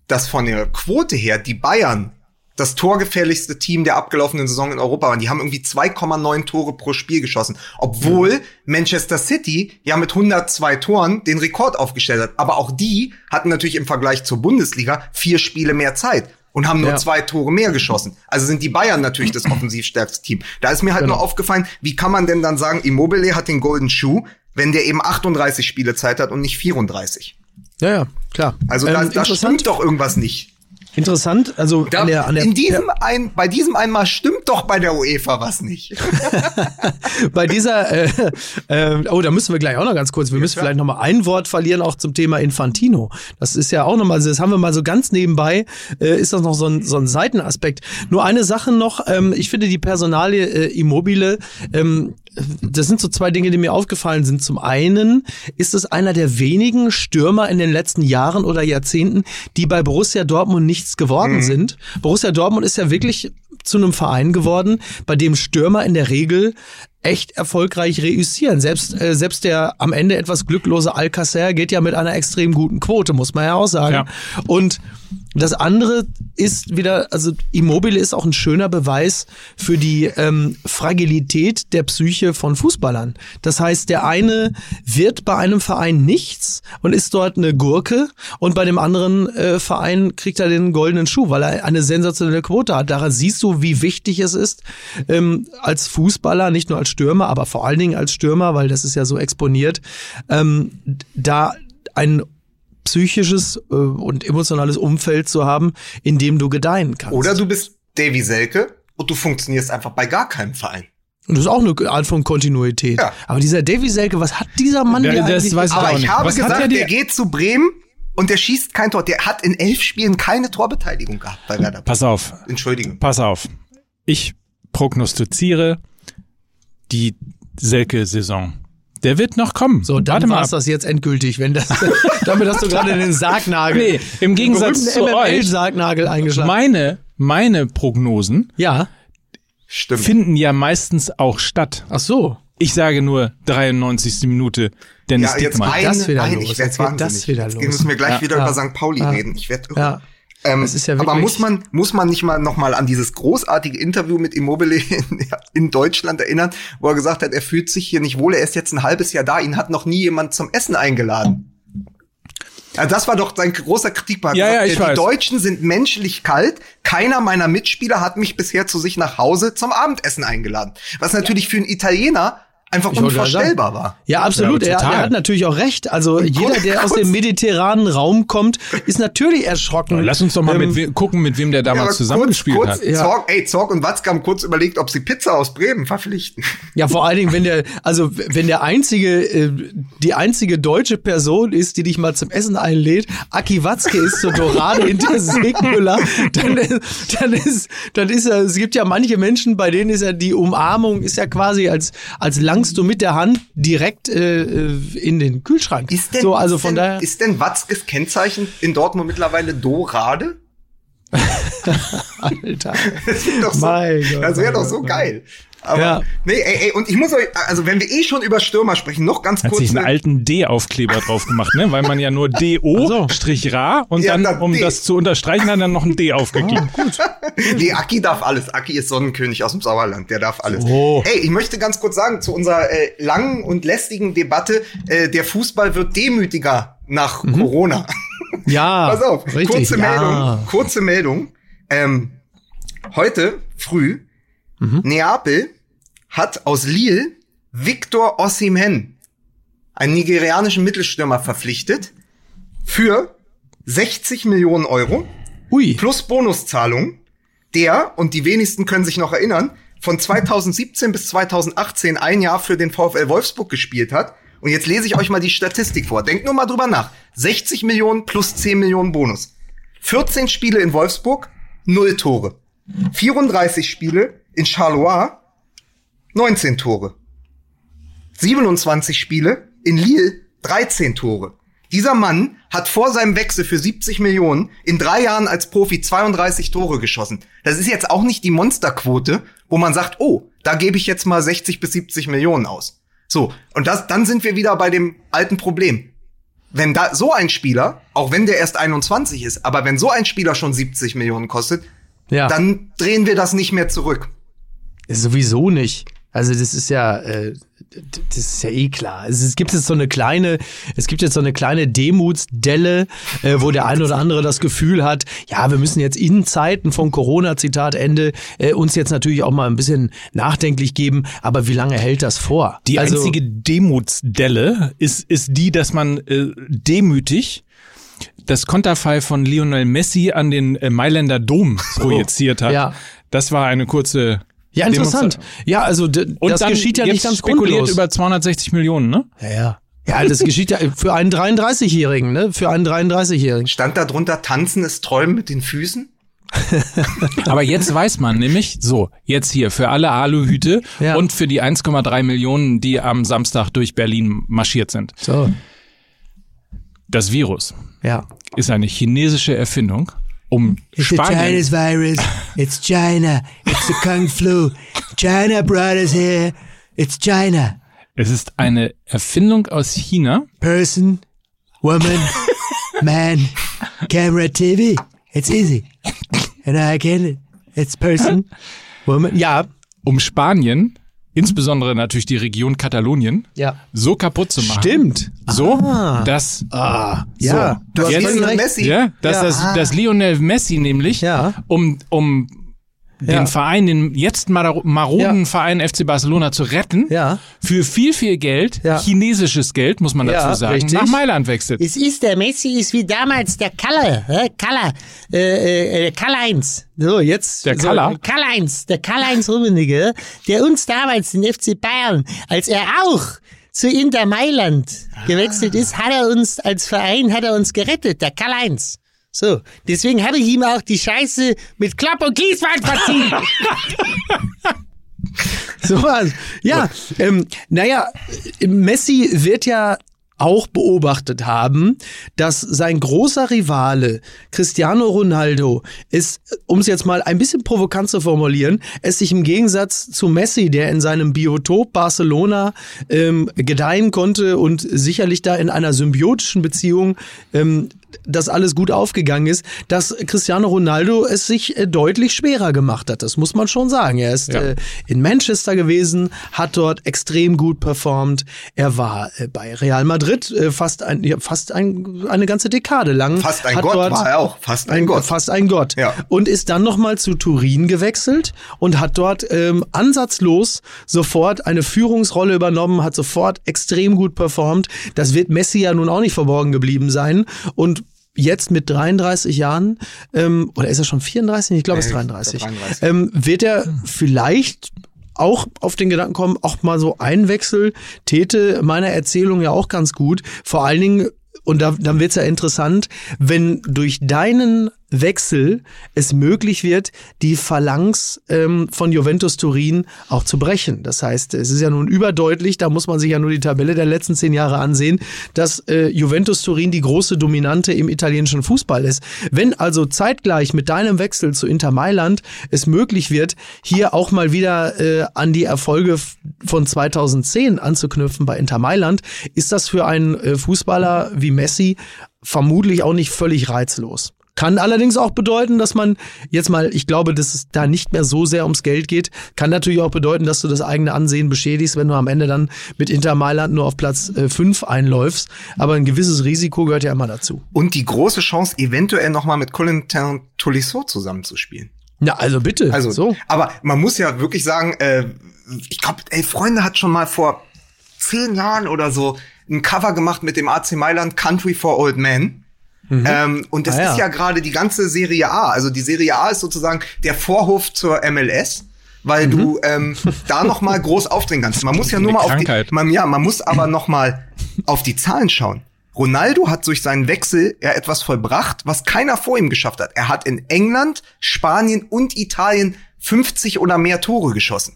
dass von der Quote her die Bayern das torgefährlichste Team der abgelaufenen Saison in Europa waren. Die haben irgendwie 2,9 Tore pro Spiel geschossen, obwohl Manchester City ja mit 102 Toren den Rekord aufgestellt hat. Aber auch die hatten natürlich im Vergleich zur Bundesliga vier Spiele mehr Zeit und haben nur Ja. zwei Tore mehr geschossen. Also sind die Bayern natürlich das offensiv stärkste Team. Da ist mir halt nur aufgefallen, wie kann man denn dann sagen, Immobile hat den Golden Shoe, wenn der eben 38 Spiele Zeit hat und nicht 34? ja, ja, klar. Also da, Ähm, da interessant, stimmt doch irgendwas nicht. Interessant, also Da, an der, an der, in diesem ein, bei diesem einmal stimmt doch bei der UEFA was nicht. bei dieser, äh, äh, oh, da müssen wir gleich auch noch ganz kurz, wir müssen vielleicht noch mal ein Wort verlieren, auch zum Thema Infantino. Das ist ja auch noch mal, das haben wir mal so ganz nebenbei, äh, ist das noch so ein, so ein Seitenaspekt. Nur eine Sache noch, ähm, ich finde die Personalie äh, Immobile, ähm, das sind so zwei Dinge, die mir aufgefallen sind. Zum einen ist es einer der wenigen Stürmer in den letzten Jahren oder Jahrzehnten, die bei Borussia Dortmund nichts geworden sind. Borussia Dortmund ist ja wirklich zu einem Verein geworden, bei dem Stürmer in der Regel echt erfolgreich reüssieren. Selbst, äh, selbst der am Ende etwas glücklose Alcacer geht ja mit einer extrem guten Quote, muss man ja auch sagen. Ja. Und das andere ist wieder, also Immobile ist auch ein schöner Beweis für die ähm, Fragilität der Psyche von Fußballern. Das heißt, der eine wird bei einem Verein nichts und ist dort eine Gurke und bei dem anderen äh, Verein kriegt er den goldenen Schuh, weil er eine sensationelle Quote hat. Daran siehst du, wie wichtig es ist, ähm, als Fußballer, nicht nur als Stürmer, aber vor allen Dingen als Stürmer, weil das ist ja so exponiert, ähm, da ein psychisches äh, und emotionales Umfeld zu haben, in dem du gedeihen kannst. Oder du bist Davy Selke und du funktionierst einfach bei gar keinem Verein. und das ist auch eine Art von Kontinuität. Ja. Aber dieser Davy Selke, was hat dieser Mann hier das eigentlich? weiß ich Aber auch ich nicht. habe Was hat gesagt, der der geht zu Bremen und der schießt kein Tor. Der hat in elf Spielen keine Torbeteiligung gehabt bei Werder. Pass auf, Entschuldigung. pass auf. Ich prognostiziere die Selke-Saison. Der wird noch kommen. so, dann Warte mal war das jetzt endgültig, wenn das, damit hast du gerade den Sargnagel, Nee, im Gegensatz zu euch, MML-Sargnagel eingeschlagen. meine, meine Prognosen ja, Stimmt. finden ja meistens auch statt. ach so. Ich sage nur 93. Minute Dennis ja, jetzt Diekmann. ein, das wieder ein, los. ich werde Jetzt geht das wahnsinnig. wieder Jetzt los. müssen wir gleich Ja, wieder ja. über St. Pauli Ja. reden. Ich werde irre. Ja. Ähm, Das ist ja aber wirklich- muss man, muss man nicht mal noch mal an dieses großartige Interview mit Immobile in, in Deutschland erinnern, wo er gesagt hat, er fühlt sich hier nicht wohl, er ist jetzt ein halbes Jahr da, ihn hat noch nie jemand zum Essen eingeladen. Also das war doch sein großer Kritikpunkt. Er hat Ja, ja, gesagt, ich die weiß. Deutschen sind menschlich kalt. Keiner meiner Mitspieler hat mich bisher zu sich nach Hause zum Abendessen eingeladen. Was natürlich für einen Italiener einfach Ich unvorstellbar war. Ja, absolut. Ja, er, er hat natürlich auch recht. Also jeder, der aus dem mediterranen Raum kommt, ist natürlich erschrocken. Lass uns doch mal Ähm, mit we gucken, mit wem der Ja, damals zusammengespielt kurz, hat. kurz, Ja. Zorg, ey, Zorg und Watzke haben kurz überlegt, ob sie Pizza aus Bremen verpflichten. Ja, vor allen Dingen, wenn der, also wenn der einzige, äh, die einzige deutsche Person ist, die dich mal zum Essen einlädt, Aki Watzke ist zur Dorade hinter Segmüller, dann, dann ist, dann ist er, es gibt ja manche Menschen, bei denen ist ja die Umarmung ist ja quasi als, als langst du mit der Hand direkt äh, äh, in den Kühlschrank. Ist denn, so, also von denn, daher. Ist denn Watzkes Kennzeichen in Dortmund mittlerweile Dorade? Alter. Das wäre doch so, Gott, das wär doch so Gott. geil. Aber, Ja. nee, ey, ey, und ich muss euch, also wenn wir eh schon über Stürmer sprechen, noch ganz Hat kurz. sich einen ne- alten D-Aufkleber drauf gemacht, ne? Weil man ja nur DO Strich Ra und Ja, dann, dann um D. das zu unterstreichen, hat er noch ein D aufgegeben. Nee, Aki darf alles. Aki ist Sonnenkönig aus dem Sauerland. Der darf alles. Oh. Ey, ich möchte ganz kurz sagen, zu unserer äh, langen und lästigen Debatte, äh, der Fußball wird demütiger nach Mhm. Corona. Ja, Pass auf, richtig, kurze ja. Meldung, kurze Meldung. Ähm, heute früh, Mhm. Neapel hat aus Lille Victor Osimhen, einen nigerianischen Mittelstürmer, verpflichtet für 60 Millionen Euro Ui. plus Bonuszahlung, der, und die wenigsten können sich noch erinnern, von 2017 bis 2018 ein Jahr für den VfL Wolfsburg gespielt hat. Und jetzt lese ich euch mal die Statistik vor. Denkt nur mal drüber nach. 60 Millionen plus 10 Millionen Bonus. 14 Spiele in Wolfsburg, 0 Tore. 34 Spiele in Charleroi, 19 Tore. 27 Spiele in Lille, 13 Tore. Dieser Mann hat vor seinem Wechsel für 70 Millionen in drei Jahren als Profi 32 Tore geschossen. Das ist jetzt auch nicht die Monsterquote, wo man sagt, oh, da gebe ich jetzt mal 60 bis 70 Millionen aus. So, und das, dann sind wir wieder bei dem alten Problem. Wenn da so ein Spieler, auch wenn der erst 21 ist, aber wenn so ein Spieler schon 70 Millionen kostet, Ja. dann drehen wir das nicht mehr zurück. Sowieso nicht. Also das ist ja, äh, das ist ja eh klar. Es, gibt jetzt so eine kleine, es gibt jetzt so eine kleine Demutsdelle, äh, wo der ein oder andere das Gefühl hat, ja, wir müssen jetzt in Zeiten von Corona, Zitat Ende, äh, uns jetzt natürlich auch mal ein bisschen nachdenklich geben. Aber wie lange hält das vor? Die Also- einzige Demutsdelle ist, ist die, dass man äh, demütig das Konterfei von Lionel Messi an den äh, Mailänder Dom projiziert hat. Ja. Das war eine kurze Ja, interessant. Ja, also Und das dann geschieht ja nicht ganz spekuliert grundlos. über 260 Millionen, ne? ja, ja. Ja, das geschieht ja für einen 33-Jährigen, ne? Für einen 33-Jährigen. Stand da drunter, tanzen ist Träumen mit den Füßen? Aber jetzt weiß man nämlich, so, jetzt hier für alle Aluhüte Ja. und für die 1,3 Millionen, die am Samstag durch Berlin marschiert sind. So, Das Virus ja. ist eine chinesische Erfindung, um It's the Spanien, Chinese virus. It's China. It's the Kung Flu. China brought us here. It's China. es ist eine Erfindung aus China, Person, woman, man, camera, TV. It's easy. And I get it. It's person, woman. Ja, um Spanien, insbesondere natürlich die Region Katalonien, ja. so kaputt zu machen. Stimmt. So, dass Ah, So. ja. Du Das hast recht. Messi. Ja, dass, Ja. Das, dass Lionel Messi nämlich, Ja. um, um den Ja. Verein, den jetzt mar- maroden Ja. Verein FC Barcelona zu retten, Ja. für viel, viel Geld, Ja. chinesisches Geld, muss man Ja, dazu sagen, richtig. nach Mailand wechselt. Es ist der Messi, ist wie damals der Kalle, äh, Kalle, äh, äh, Karl-Heinz. So, jetzt. Der so, Kaller? Karl-Heinz, der Karl-Heinz Rummenigge, der uns damals den FC Bayern, als er auch zu Inter Mailand gewechselt ist, hat er uns als Verein, hat er uns gerettet, der Karl-Heinz. So, deswegen habe ich ihm auch die Scheiße mit Klapp und Kieswald verziehen. So was. Ja, ähm, naja, Messi wird ja auch beobachtet haben, dass sein großer Rivale Cristiano Ronaldo es, um es jetzt mal ein bisschen provokant zu formulieren, es sich im Gegensatz zu Messi, der in seinem Biotop Barcelona ähm, gedeihen konnte und sicherlich da in einer symbiotischen Beziehung ähm, das alles gut aufgegangen ist, dass Cristiano Ronaldo es sich äh, deutlich schwerer gemacht hat. Das muss man schon sagen. Er ist Ja. äh, in Manchester gewesen, hat dort extrem gut performt. Er war äh, bei Real Madrid äh, fast, ein, ja, fast ein, eine ganze Dekade lang. Fast ein hat Gott war er auch. Fast ein Gott. Fast ein Gott. Ja. Und ist dann nochmal zu Turin gewechselt und hat dort ähm, ansatzlos sofort eine Führungsrolle übernommen, hat sofort extrem gut performt. Das wird Messi ja nun auch nicht verborgen geblieben sein. Und jetzt mit 33 Jahren, ähm, oder ist er schon 34? Ich glaube, es ist Nee, 33. 33. Ähm, wird er vielleicht auch auf den Gedanken kommen, auch mal so ein Wechsel täte meiner Erzählung ja auch ganz gut. Vor allen Dingen, und da, dann wird's ja interessant, wenn durch deinen Wechsel es möglich wird, die Phalanx ähm, von Juventus Turin auch zu brechen. Das heißt, es ist ja nun überdeutlich, da muss man sich ja nur die Tabelle der letzten zehn Jahre ansehen, dass äh, Juventus Turin die große Dominante im italienischen Fußball ist. Wenn also zeitgleich mit deinem Wechsel zu Inter Mailand es möglich wird, hier auch mal wieder äh, an die Erfolge von 2010 anzuknüpfen bei Inter Mailand, ist das für einen äh, Fußballer wie Messi vermutlich auch nicht völlig reizlos. Kann allerdings auch bedeuten, dass man jetzt mal, ich glaube, dass es da nicht mehr so sehr ums Geld geht. Kann natürlich auch bedeuten, dass du das eigene Ansehen beschädigst, wenn du am Ende dann mit Inter Mailand nur auf Platz 5 einläufst. Aber ein gewisses Risiko gehört ja immer dazu. Und die große Chance, eventuell nochmal mit Colin Tolisso zusammenzuspielen. Ja, also bitte. Also, so. aber man muss ja wirklich sagen, äh, ich glaube, ey, Freunde hat schon mal vor zehn Jahren oder so ein Cover gemacht mit dem AC Mailand Country for Old Men. Mhm. Ähm, und das Ah, ja. ist ja gerade die ganze Serie A. Also die Serie A ist sozusagen der Vorhof zur MLS, weil du ähm, da noch mal groß aufdrehen kannst. Man muss ja nur Eine mal auf die, man, ja, man muss aber noch mal auf die Zahlen schauen. Ronaldo hat durch seinen Wechsel ja etwas vollbracht, was keiner vor ihm geschafft hat. Er hat in England, Spanien und Italien 50 oder mehr Tore geschossen.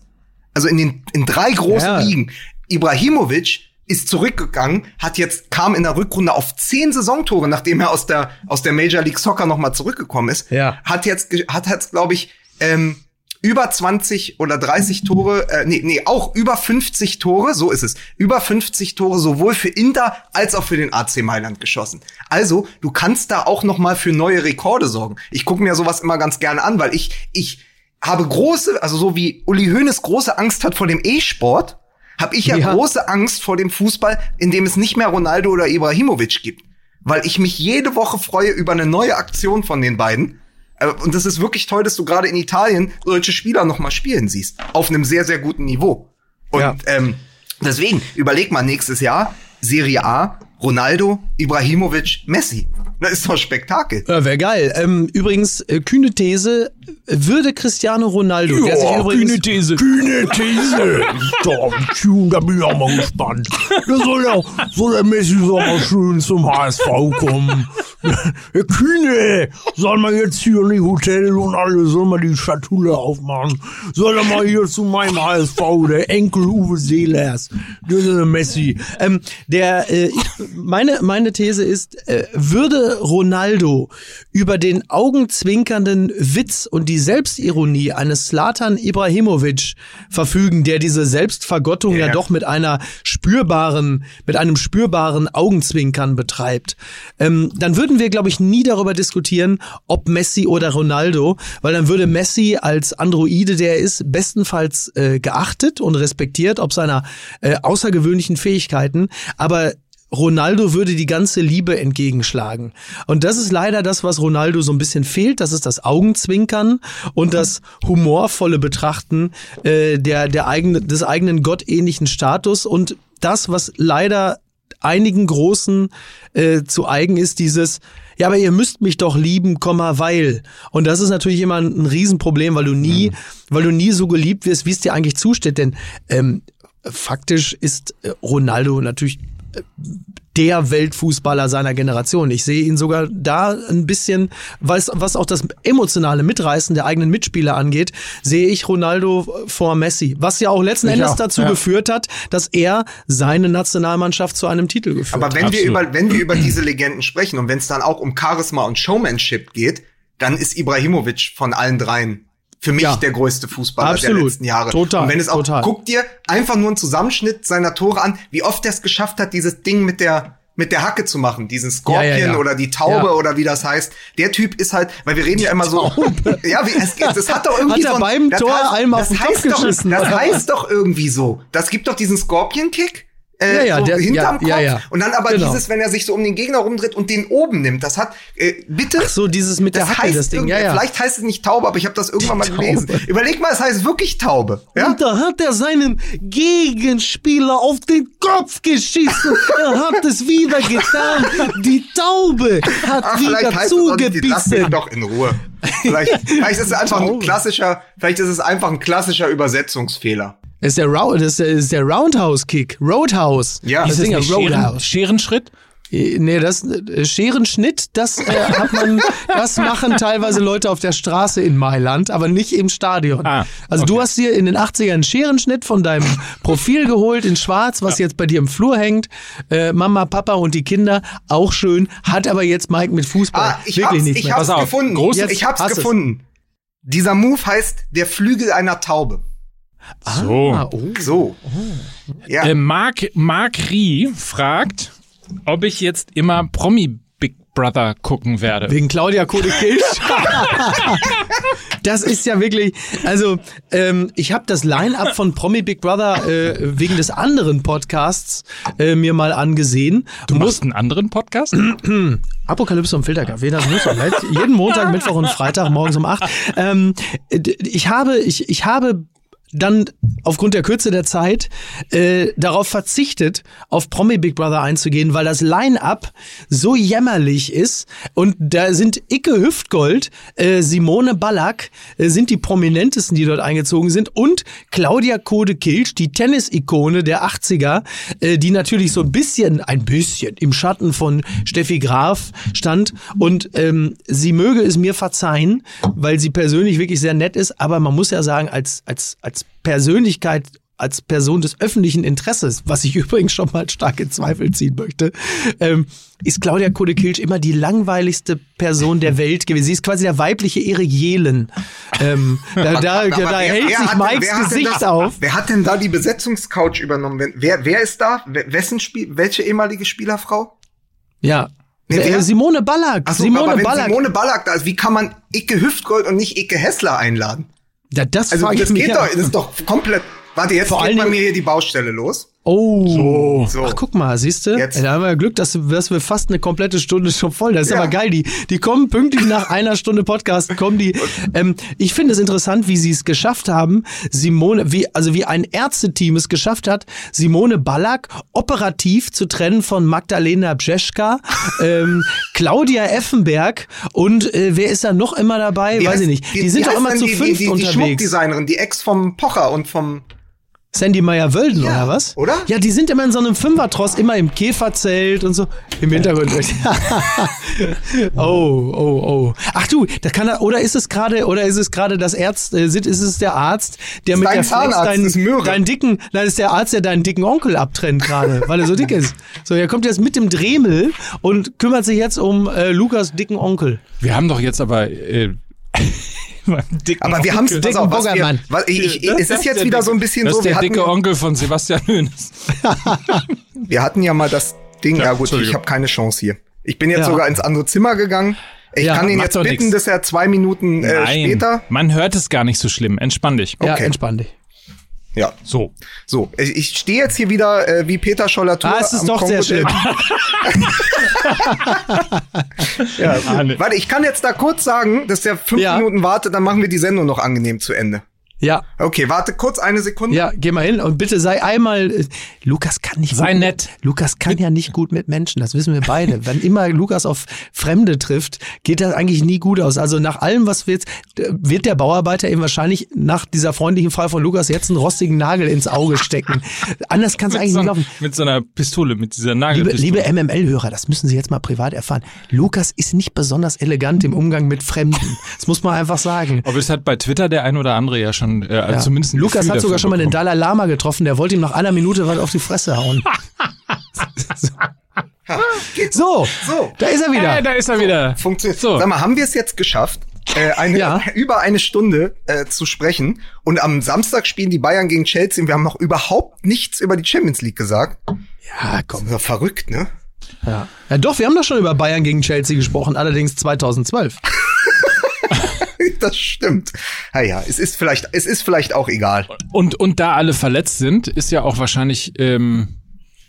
Also in den in drei großen Ja. Ligen. Ibrahimovic ist zurückgegangen, hat jetzt kam in der Rückrunde auf zehn Saisontore, nachdem er aus der aus der Major League Soccer noch mal zurückgekommen ist. Ja. Hat jetzt hat jetzt glaube ich ähm, über 20 oder 30 Tore, äh, nee, nee, auch über 50 Tore, so ist es. Über 50 Tore sowohl für Inter als auch für den AC Mailand geschossen. Also, du kannst da auch noch mal für neue Rekorde sorgen. Ich gucke mir sowas immer ganz gerne an, weil ich ich habe große, also so wie Uli Hoeneß große Angst hat vor dem E-Sport, habe ich ja, Ja. große Angst vor dem Fußball, in dem es nicht mehr Ronaldo oder Ibrahimovic gibt. Weil ich mich jede Woche freue über eine neue Aktion von den beiden. Äh, Und das ist wirklich toll, dass du gerade in Italien solche Spieler noch mal spielen siehst. Auf einem sehr, sehr guten Niveau. Und Ja. ähm, deswegen, überleg mal nächstes Jahr, Serie A, Ronaldo, Ibrahimovic, Messi. Das ist doch Spektakel. Ja, wäre geil. Ähm, übrigens, äh, kühne These, würde Cristiano Ronaldo, der sich übrigens, These. Kühne These. Da, Tune, da bin ich auch mal gespannt. Da soll der, soll der Messi so mal schön zum HSV kommen. Kühne, soll man jetzt hier in die Hotel und alle, soll man die Schatulle aufmachen. Soll er mal hier zu meinem HSV, der Enkel Uwe Seelers. Das ist der Messi. ähm, der, äh, meine, meine These ist, äh, würde Ronaldo über den augenzwinkernden Witz und die Selbstironie eines Slatan Ibrahimovic verfügen, der diese Selbstvergottung ja, Ja. doch mit einer spürbaren, mit einem spürbaren Augenzwinkern betreibt, ähm, dann würden wir, glaube ich, nie darüber diskutieren, ob Messi oder Ronaldo, weil dann würde Messi als Androide, der er ist, bestenfalls äh, geachtet und respektiert, ob seiner äh, außergewöhnlichen Fähigkeiten, aber Ronaldo würde die ganze Liebe entgegenschlagen. Und das ist leider das, was Ronaldo so ein bisschen fehlt. Das ist das Augenzwinkern und das humorvolle Betrachten äh, der, der eigene, des eigenen gottähnlichen Status und das, was leider einigen Großen äh, zu eigen ist, dieses ja, aber ihr müsst mich doch lieben, Komma, weil. Und das ist natürlich immer ein, ein Riesenproblem, weil du nie, weil du nie so geliebt wirst, wie es dir eigentlich zusteht. Denn ähm, faktisch ist äh, Ronaldo natürlich der Weltfußballer seiner Generation. Ich sehe ihn sogar da ein bisschen, was, was auch das emotionale Mitreißen der eigenen Mitspieler angeht, sehe ich Ronaldo vor Messi. Was ja auch letzten Ich Endes auch, dazu ja. geführt hat, dass er seine Nationalmannschaft zu einem Titel geführt Aber hat. wenn wir Absolut. über, wenn wir über diese Legenden sprechen und wenn es dann auch um Charisma und Showmanship geht, dann ist Ibrahimovic von allen dreien für mich Ja. der größte Fußballer der Absolut. letzten Jahre. Total, Und wenn es auch, total. guck dir einfach nur einen Zusammenschnitt seiner Tore an, wie oft er es geschafft hat, dieses Ding mit der mit der Hacke zu machen, diesen Scorpion Ja, ja, oder die Taube oder wie das heißt. Der Typ ist halt, weil wir reden ja immer so, ja, wie es, das hat doch irgendwie Hat so ein, beim das Tor heißt, einem auf das heißt doch, Das heißt doch irgendwie so. Das gibt doch diesen Scorpion Kick. Äh, Ja, ja, so der- hinterm ja, Kopf. ja. Und dann aber Genau. dieses, wenn er sich so um den Gegner rumdreht und den oben nimmt, das hat, äh, bitte. Ach so, dieses mit der Hacke, das Ding, ja, ja. Vielleicht heißt es nicht Taube, aber ich habe das irgendwann mal gelesen. Überleg mal, es heißt wirklich Taube. Ja? Und da hat er seinen Gegenspieler auf den Kopf geschissen. er hat es wieder getan. Die Taube hat Ach, wieder vielleicht heißt es auch nicht, die- lass zugebissen. doch in Ruhe. Vielleicht, vielleicht ist es einfach ein klassischer, vielleicht ist es einfach ein klassischer Übersetzungsfehler. Das ist der, Rou- das ist der, ist der Roundhouse-Kick. Roadhouse. Ja. das Ist ja nicht Scheren, Roadhouse. Scherenschritt? Äh, Nee, das äh, Scherenschnitt, das äh, hat man, das machen teilweise Leute auf der Straße in Mailand, aber nicht im Stadion. Ah, also du okay. hast dir in den 80ern einen Scherenschnitt von deinem Profil geholt in Schwarz, was jetzt bei dir im Flur hängt. Äh, Mama, Papa und die Kinder, auch schön, hat aber jetzt Mike mit Fußball Ah, ich wirklich hab's, nichts ich mehr. hab's Pass auf, gefunden. großes- ich hab's hast es. gefunden. Dieser Move heißt der Flügel einer Taube. So. Ah, oh. So. Ja. Äh, Mark, Mark Rie fragt, ob ich jetzt immer Promi Big Brother gucken werde. Wegen Claudia Kode Kilsch. das ist ja wirklich, also ähm, ich habe das Line-up von Promi Big Brother äh, wegen des anderen Podcasts äh, mir mal angesehen. Du machst einen anderen Podcast? Apokalypse und Filterkaffee, das muss man halt. Jeden Montag, Mittwoch und Freitag morgens um acht. Ähm, ich habe, ich, ich habe dann aufgrund der Kürze der Zeit äh, darauf verzichtet, auf Promi Big Brother einzugehen, weil das Line-Up so jämmerlich ist. Und da sind Icke Hüftgold, äh, Simone Ballack äh, sind die prominentesten, die dort eingezogen sind. Und Claudia Kode Kilsch, die Tennis-Ikone der 80er, äh, die natürlich so ein bisschen, ein bisschen im Schatten von Steffi Graf stand. Und ähm, sie möge es mir verzeihen, weil sie persönlich wirklich sehr nett ist, aber man muss ja sagen, als, als, als Persönlichkeit als Person des öffentlichen Interesses, was ich übrigens schon mal stark in Zweifel ziehen möchte, ähm, ist Claudia Kode-Kilsch immer die langweiligste Person der Welt gewesen. Sie ist quasi der weibliche Erik Jelen. Ähm, da da, da wer- hält wer sich Mikes denn Gesicht das, auf. Wer hat denn da die Besetzungscouch übernommen? Wer- Wer, ist da? Wessen Spiel, welche ehemalige Spielerfrau? Ja. Nee, Äh? Simone Ballack. Ach so, Simone aber wenn Ballack. Simone Ballack da ist, wie kann man Icke Hüftgold und nicht Icke Hessler einladen? Ja, das Also das geht ja. doch, das ist doch komplett. Warte, jetzt Vor geht bei mir hier die Baustelle los. Oh. So. Ach, guck mal, siehst du? Jetzt. Da haben wir Glück, dass, dass wir fast eine komplette Stunde schon voll. Das ist Ja. aber geil. Die, die kommen pünktlich nach einer Stunde Podcast, kommen die. Ähm, ich finde es interessant, wie sie es geschafft haben, Simone, wie, also wie ein Ärzteteam es geschafft hat, Simone Ballack operativ zu trennen von Magdalena Bzeschka, ähm, Claudia Effenberg und äh, wer ist da noch immer dabei? Wie Weiß heißt- ich nicht. wie- Die sind doch immer zu die, fünft die, die, die unterwegs. Schmuckdesignerin, die Ex vom Pocher und vom Sandy Meyer-Wölden, Ja, oder was? oder? Ja, die sind immer in so einem Fünfertross, immer im Käferzelt und so. Im Hintergrund. oh, oh, oh. Ach du, da kann er, oder ist es gerade, oder ist es gerade das Arzt, äh, sind- ist es der Arzt, der Ist mit dein der Flex Zahnarzt, deinen, das ist Möhre. deinen dicken, nein, das ist der Arzt, der deinen dicken Onkel abtrennt gerade, weil er so dick ist. So, er kommt jetzt mit dem Dremel und kümmert sich jetzt um äh, Lukas dicken Onkel. Wir haben doch jetzt aber äh, Aber wir haben es, pass dicken auf, was wir, was, ich, ich, Das es ist jetzt der wieder dicke- so ein bisschen das so, ist wir der hatten, dicke Onkel von Sebastian Hoeneß. wir hatten ja mal das Ding, Ja, ja gut, ich habe keine Chance hier. Ich bin jetzt Ja. sogar ins andere Zimmer gegangen. Ich Ja, kann ihn jetzt bitten, nix. dass er zwei Minuten äh, später. man hört es gar nicht so schlimm. Entspann dich. Ja, Okay. entspann dich. Ja, So. so. Ich, stehe jetzt hier wieder äh, wie Peter Scholler-Tour. Ah, es ist doch sehr Kongo- schlimm. Ja, Ah, nee. Warte, ich kann jetzt da kurz sagen, dass der fünf Ja. Minuten wartet, dann machen wir die Sendung noch angenehm zu Ende. Ja, Okay, warte kurz eine Sekunde. Ja, geh mal hin und bitte sei einmal. äh, Lukas kann nicht. Sei gut, nett. Lukas kann ja nicht gut mit Menschen, das wissen wir beide. Wenn immer Lukas auf Fremde trifft, geht das eigentlich nie gut aus. Also nach allem, was wir jetzt, wird der Bauarbeiter ihm wahrscheinlich nach dieser freundlichen Fall von Lukas jetzt einen rostigen Nagel ins Auge stecken. Anders kann es eigentlich so, nicht laufen. mit so einer Pistole, mit dieser Liebe, Nagelpistole. liebe MML-Hörer, das müssen Sie jetzt mal privat erfahren. Lukas ist nicht besonders elegant im Umgang mit Fremden. Das muss man einfach sagen. Aber es hat bei Twitter der ein oder andere ja schon, äh, also Ja. zumindest ein Lukas Gefühl hat sogar schon mal den bekommen. Dalai Lama getroffen, der wollte ihm nach einer Minute was auf die Fresse hauen. so, So. da ist er wieder. Äh, da ist er wieder. Funktioniert. So. Sag mal, haben wir es jetzt geschafft, äh, eine, Ja. über eine Stunde äh, zu sprechen? Und am Samstag spielen die Bayern gegen Chelsea. und Wir haben noch überhaupt nichts über die Champions League gesagt. Ja, komm. Das ist doch verrückt, ne? Ja. ja, doch, wir haben doch schon über Bayern gegen Chelsea gesprochen, allerdings 2012. Das stimmt. Naja, es ist vielleicht, es ist vielleicht auch egal. Und, und da alle verletzt sind, ist ja auch wahrscheinlich, ähm,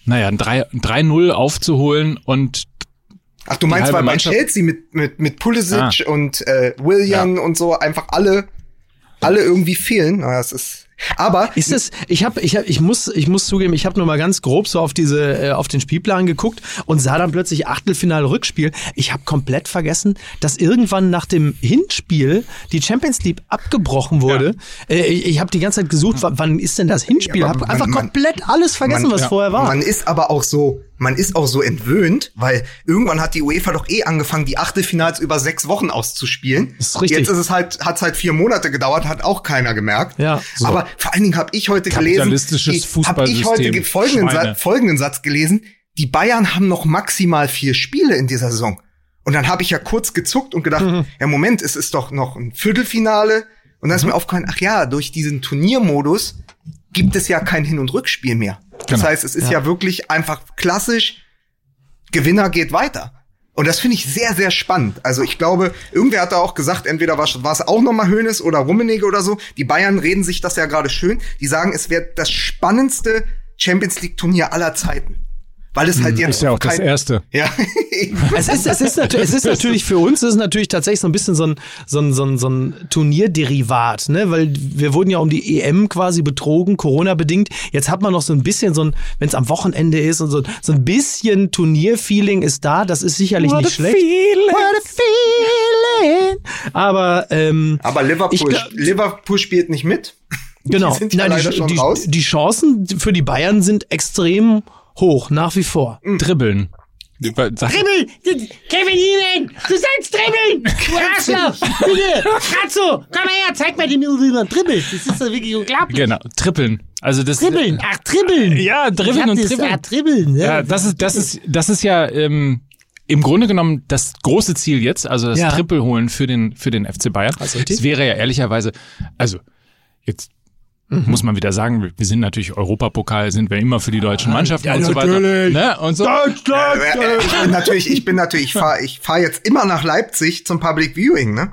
naja, ein 3 ein 3-0 aufzuholen und Ach, du meinst, weil bei Chelsea mit, mit, mit Pulisic Ah. und äh, William und so einfach alle, alle irgendwie fehlen. Naja, es ist. Aber Ist es, ich habe, ich hab, ich muss, ich muss zugeben, ich habe nur mal ganz grob so auf diese, äh, auf den Spielplan geguckt und sah dann plötzlich Achtelfinale Rückspiel. Ich habe komplett vergessen, dass irgendwann nach dem Hinspiel die Champions League abgebrochen wurde. Äh, ich ich habe die ganze Zeit gesucht, wa- wann ist denn das Hinspiel? Ja, hab aber man- einfach man- komplett alles vergessen, man- was ja, vorher war. Man ist aber auch so, man ist auch so entwöhnt, weil irgendwann hat die UEFA doch eh angefangen, die Achtelfinals über sechs Wochen auszuspielen. Ist richtig. Jetzt ist es halt, hat halt vier Monate gedauert, hat auch keiner gemerkt. Ja, so. Aber vor allen Dingen habe ich heute gelesen, Kapitalistisches ich, heute folgenden. Sa folgenden Satz gelesen: Die Bayern haben noch maximal vier Spiele in dieser Saison. Und dann habe ich ja kurz gezuckt und gedacht, Mhm. ja Moment, es ist doch noch ein Viertelfinale. Und dann ist mir aufgefallen, ach ja, durch diesen Turniermodus gibt es ja kein Hin- und Rückspiel mehr. Das Genau. heißt, es ist ja. wirklich einfach klassisch, Gewinner geht weiter. Und das finde ich sehr, sehr spannend. Also ich glaube, irgendwer hat da auch gesagt, entweder war es auch nochmal Hönes oder Rummenigge oder so. Die Bayern reden sich das ja gerade schön. Die sagen, es wäre das spannendste Champions League Turnier aller Zeiten. Weil es halt jetzt Ist ja auch das kein- erste. Ja. Es ist, es ist, es ist natürlich für uns, es ist natürlich tatsächlich so ein bisschen so ein, so ein, so ein, so ein Turnierderivat, ne? Weil wir wurden ja um die EM quasi betrogen, Corona-bedingt. Jetzt hat man noch so ein bisschen so ein, wenn es am Wochenende ist und so, so ein bisschen Turnierfeeling ist da, das ist sicherlich nicht schlecht. What a feeling. Aber ähm, Aber Liverpool, glaub- Liverpool spielt nicht mit. genau, sind ja Nein, die, schon die, raus. die Chancen für die Bayern sind extrem hoch, nach wie vor. Dribbeln. Sag- Dribbel! Kevin Ihnen! Du sollst dribbeln! Du Arschloch! Bitte! Ratzo! Komm mal her, zeig mal dem wie man dribbelt. Das ist doch wirklich unglaublich. Genau, trippeln. Also das Dribbeln! Ach, dribbeln! Ja, dribbeln und das, dribbeln. Ah, dribbeln. Ja, Ja, das ist, das ist, das ist ja ähm, im Grunde genommen das große Ziel jetzt, also das Ja. Triple holen für den, für den FC Bayern. Also. Das wäre ja ehrlicherweise, also jetzt Mhm. muss man wieder sagen, wir- sind natürlich Europapokal, sind wir immer für die deutschen Mannschaften Ja, und so weiter. natürlich. Ne? Und so. Deutschland! Äh, Ich bin natürlich, ich bin natürlich, ich fahre ich fahr jetzt immer nach Leipzig zum Public Viewing, ne?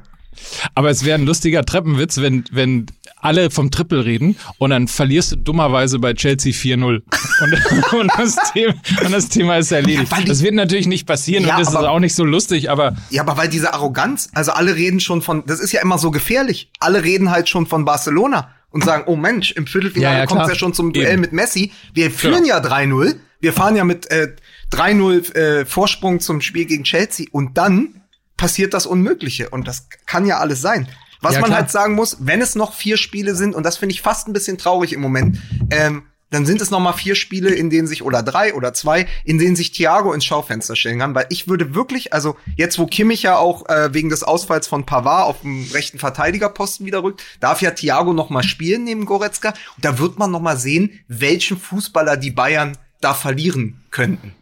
Aber es wäre ein lustiger Treppenwitz, wenn, wenn alle vom Triple reden und dann verlierst du dummerweise bei Chelsea 4-0. Und, und, das Thema, und das Thema ist erledigt. Ja, die- das wird natürlich nicht passieren Ja, und das ist aber- auch nicht so lustig, aber Ja, aber weil diese Arroganz, also alle reden schon von, das ist ja immer so gefährlich. Alle reden halt schon von Barcelona und sagen, oh Mensch, im Viertelfinale Ja, ja, kommt es ja schon zum Duell Eben. mit Messi. Wir führen ja 3-0. Wir fahren ja mit äh, 3-0 äh, Vorsprung zum Spiel gegen Chelsea und dann passiert das Unmögliche und das kann ja alles sein. Was Ja, man klar. halt sagen muss, wenn es noch vier Spiele sind, und das finde ich fast ein bisschen traurig im Moment, ähm, dann sind es noch mal vier Spiele, in denen sich, oder drei oder zwei, in denen sich Thiago ins Schaufenster stellen kann, weil ich würde wirklich, also jetzt, wo Kimmich ja auch äh, wegen des Ausfalls von Pavard auf dem rechten Verteidigerposten wieder rückt, darf ja Thiago noch mal spielen neben Goretzka, und da wird man noch mal sehen, welchen Fußballer die Bayern da verlieren könnten.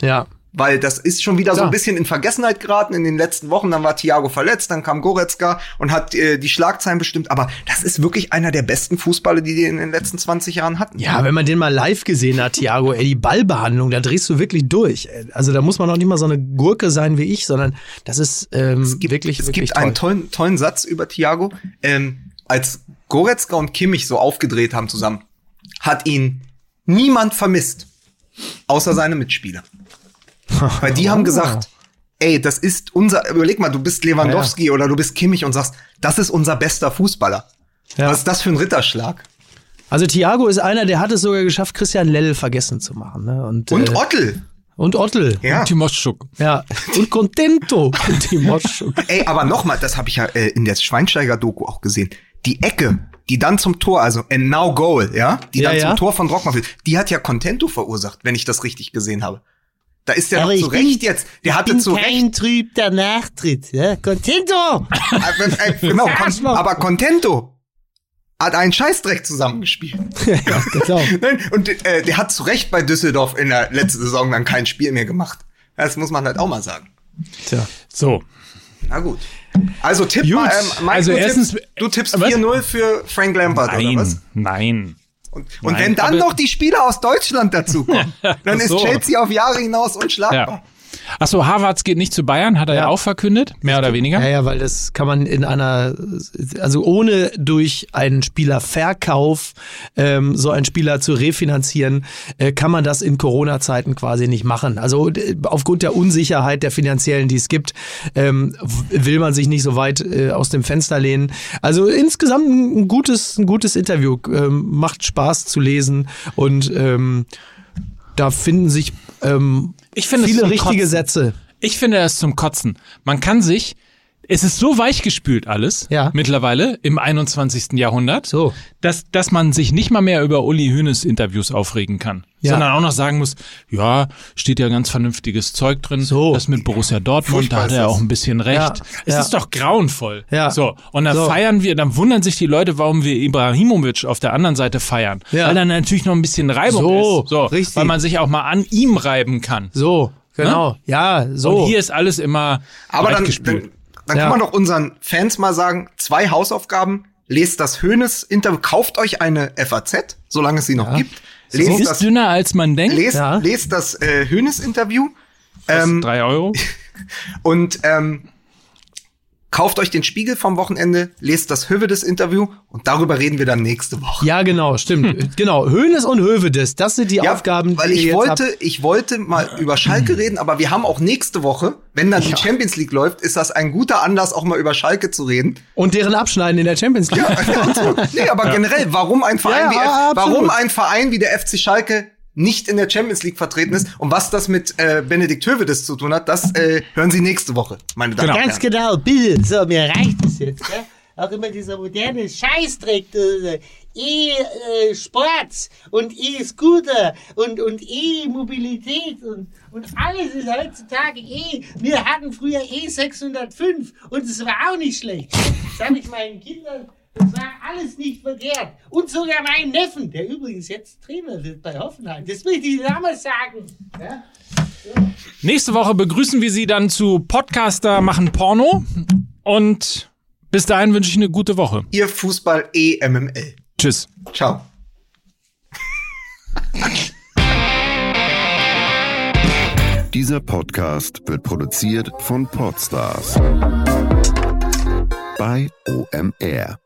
Ja. Weil das ist schon wieder so Klar. ein bisschen in Vergessenheit geraten in den letzten Wochen. Dann war Thiago verletzt, dann kam Goretzka und hat äh, die Schlagzeilen bestimmt. Aber das ist wirklich einer der besten Fußballer, die die in den letzten 20 Jahren hatten. Ja, wenn man den mal live gesehen hat, Thiago, ey, die Ballbehandlung, da drehst du wirklich durch. Also da muss man auch nicht mal so eine Gurke sein wie ich, sondern das ist ähm, es gibt, wirklich, es wirklich gibt einen tollen, tollen Satz über Thiago. Ähm, als Goretzka und Kimmich so aufgedreht haben zusammen, hat ihn niemand vermisst, außer seine Mitspieler. Weil die haben gesagt, ey, das ist unser, überleg mal, du bist Lewandowski oder du bist Kimmich und sagst, das ist unser bester Fußballer. Ja. Was ist das für ein Ritterschlag? Also Thiago ist einer, der hat es sogar geschafft, Christian Lell vergessen zu machen. Ne? Und, Und äh, Ottel. und Ottel. Ja. Timoschuk. Ja. Und Contento. Und Timoschuk. Ey, aber nochmal, das habe ich ja äh, in der Schweinsteiger-Doku auch gesehen. Die Ecke, die dann zum Tor, also and now goal, ja, die Ja, dann ja. zum Tor von Rockmann führt, die hat ja Contento verursacht, wenn ich das richtig gesehen habe. Da ist der ich zu bin- Recht jetzt. Der hatte zu kein Recht. trübter Nachtritt. Ja? Contento! Äh, genau, aber Contento hat einen Scheißdreck zusammengespielt. ja, genau. Nein, und äh, der hat zu Recht bei Düsseldorf in der letzten Saison dann kein Spiel mehr gemacht. Das muss man halt auch mal sagen. Tja. So. Na gut. Also tipp Gut. mal, ähm, Mike, Also du, erstens- tippst, du tippst Was? 4-0 für Frank Lampard, oder was? Nein, nein. Und, Nein, wenn dann noch die Spieler aus Deutschland dazukommen, dann ist so. Chelsea auf Jahre hinaus unschlagbar. Ja. Achso, Harvards geht nicht zu Bayern, hat er ja, Ja. auch verkündet, mehr oder weniger. Ja, ja, weil das kann man in einer, also ohne durch einen Spielerverkauf ähm, so einen Spieler zu refinanzieren, äh, kann man das in Corona-Zeiten quasi nicht machen. Also äh, aufgrund der Unsicherheit der finanziellen, die es gibt, ähm, will man sich nicht so weit äh, aus dem Fenster lehnen. Also insgesamt ein gutes, ein gutes Interview, ähm, macht Spaß zu lesen und ähm, da finden sich ähm, Ich finde es viele zum richtige Kotzen. Sätze. Ich finde das zum Kotzen. Man kann sich, es ist so weichgespült alles Ja. mittlerweile im 21. Jahrhundert, So. dass, dass man sich nicht mal mehr über Uli Hoeneß Interviews aufregen kann. Ja. Sondern auch noch sagen muss, ja, steht ja ganz vernünftiges Zeug drin. So. Das mit Borussia Dortmund, da Furchtbar hat ist er auch ein bisschen recht. Ja, Es ja. ist doch grauenvoll. Ja. So. Und dann So. feiern wir, dann wundern sich die Leute, warum wir Ibrahimovic auf der anderen Seite feiern. Ja. Weil dann natürlich noch ein bisschen Reibung So, ist. So. richtig. Weil man sich auch mal an ihm reiben kann. So, genau. Ja, so. Und hier ist alles immer Aber dann, weichgespült. dann, dann Ja. kann man doch unseren Fans mal sagen, zwei Hausaufgaben, lest das Hönes-Interview, kauft euch eine FAZ, solange es sie noch gibt. Sie Lest ist das, dünner als man denkt. lest, Ja. lest das äh, Hönes-Interview. Ähm, Drei Euro. Und ähm, kauft euch den Spiegel vom Wochenende, lest das Hövedes-Interview und darüber reden wir dann nächste Woche. Ja, genau, stimmt. genau. Höhnes und Hövedes, das sind die Aufgaben, weil die ich ihr wollte, habt. ich wollte mal über Schalke reden, aber wir haben auch nächste Woche, wenn dann die Champions League läuft, ist das ein guter Anlass, auch mal über Schalke zu reden. Und deren Abschneiden in der Champions League. nee, aber generell, warum ein Verein Ja, wie ja, warum ein Verein wie der FC Schalke nicht in der Champions League vertreten ist und was das mit äh, Benedikt Hövedes zu tun hat, das äh, hören Sie nächste Woche, meine Damen und Ganz Herren. genau, bitte. So, mir reicht es jetzt. Ja? Auch immer dieser moderne Scheißdreck, äh, E-Sport und E-Scooter und, und E-Mobilität und, und alles ist heutzutage E. Wir hatten früher E605 und es war auch nicht schlecht. Sag ich meinen Kindern, das war alles nicht verkehrt. Und sogar meinen Neffen, der übrigens jetzt Trainer wird bei Hoffenheim. Das möchte ich damals sagen. Ja? Nächste Woche begrüßen wir Sie dann zu Podcaster machen Porno. Und bis dahin wünsche ich eine gute Woche. Ihr Fußball EMML. Tschüss. Ciao. Dieser Podcast wird produziert von Podstars bei OMR.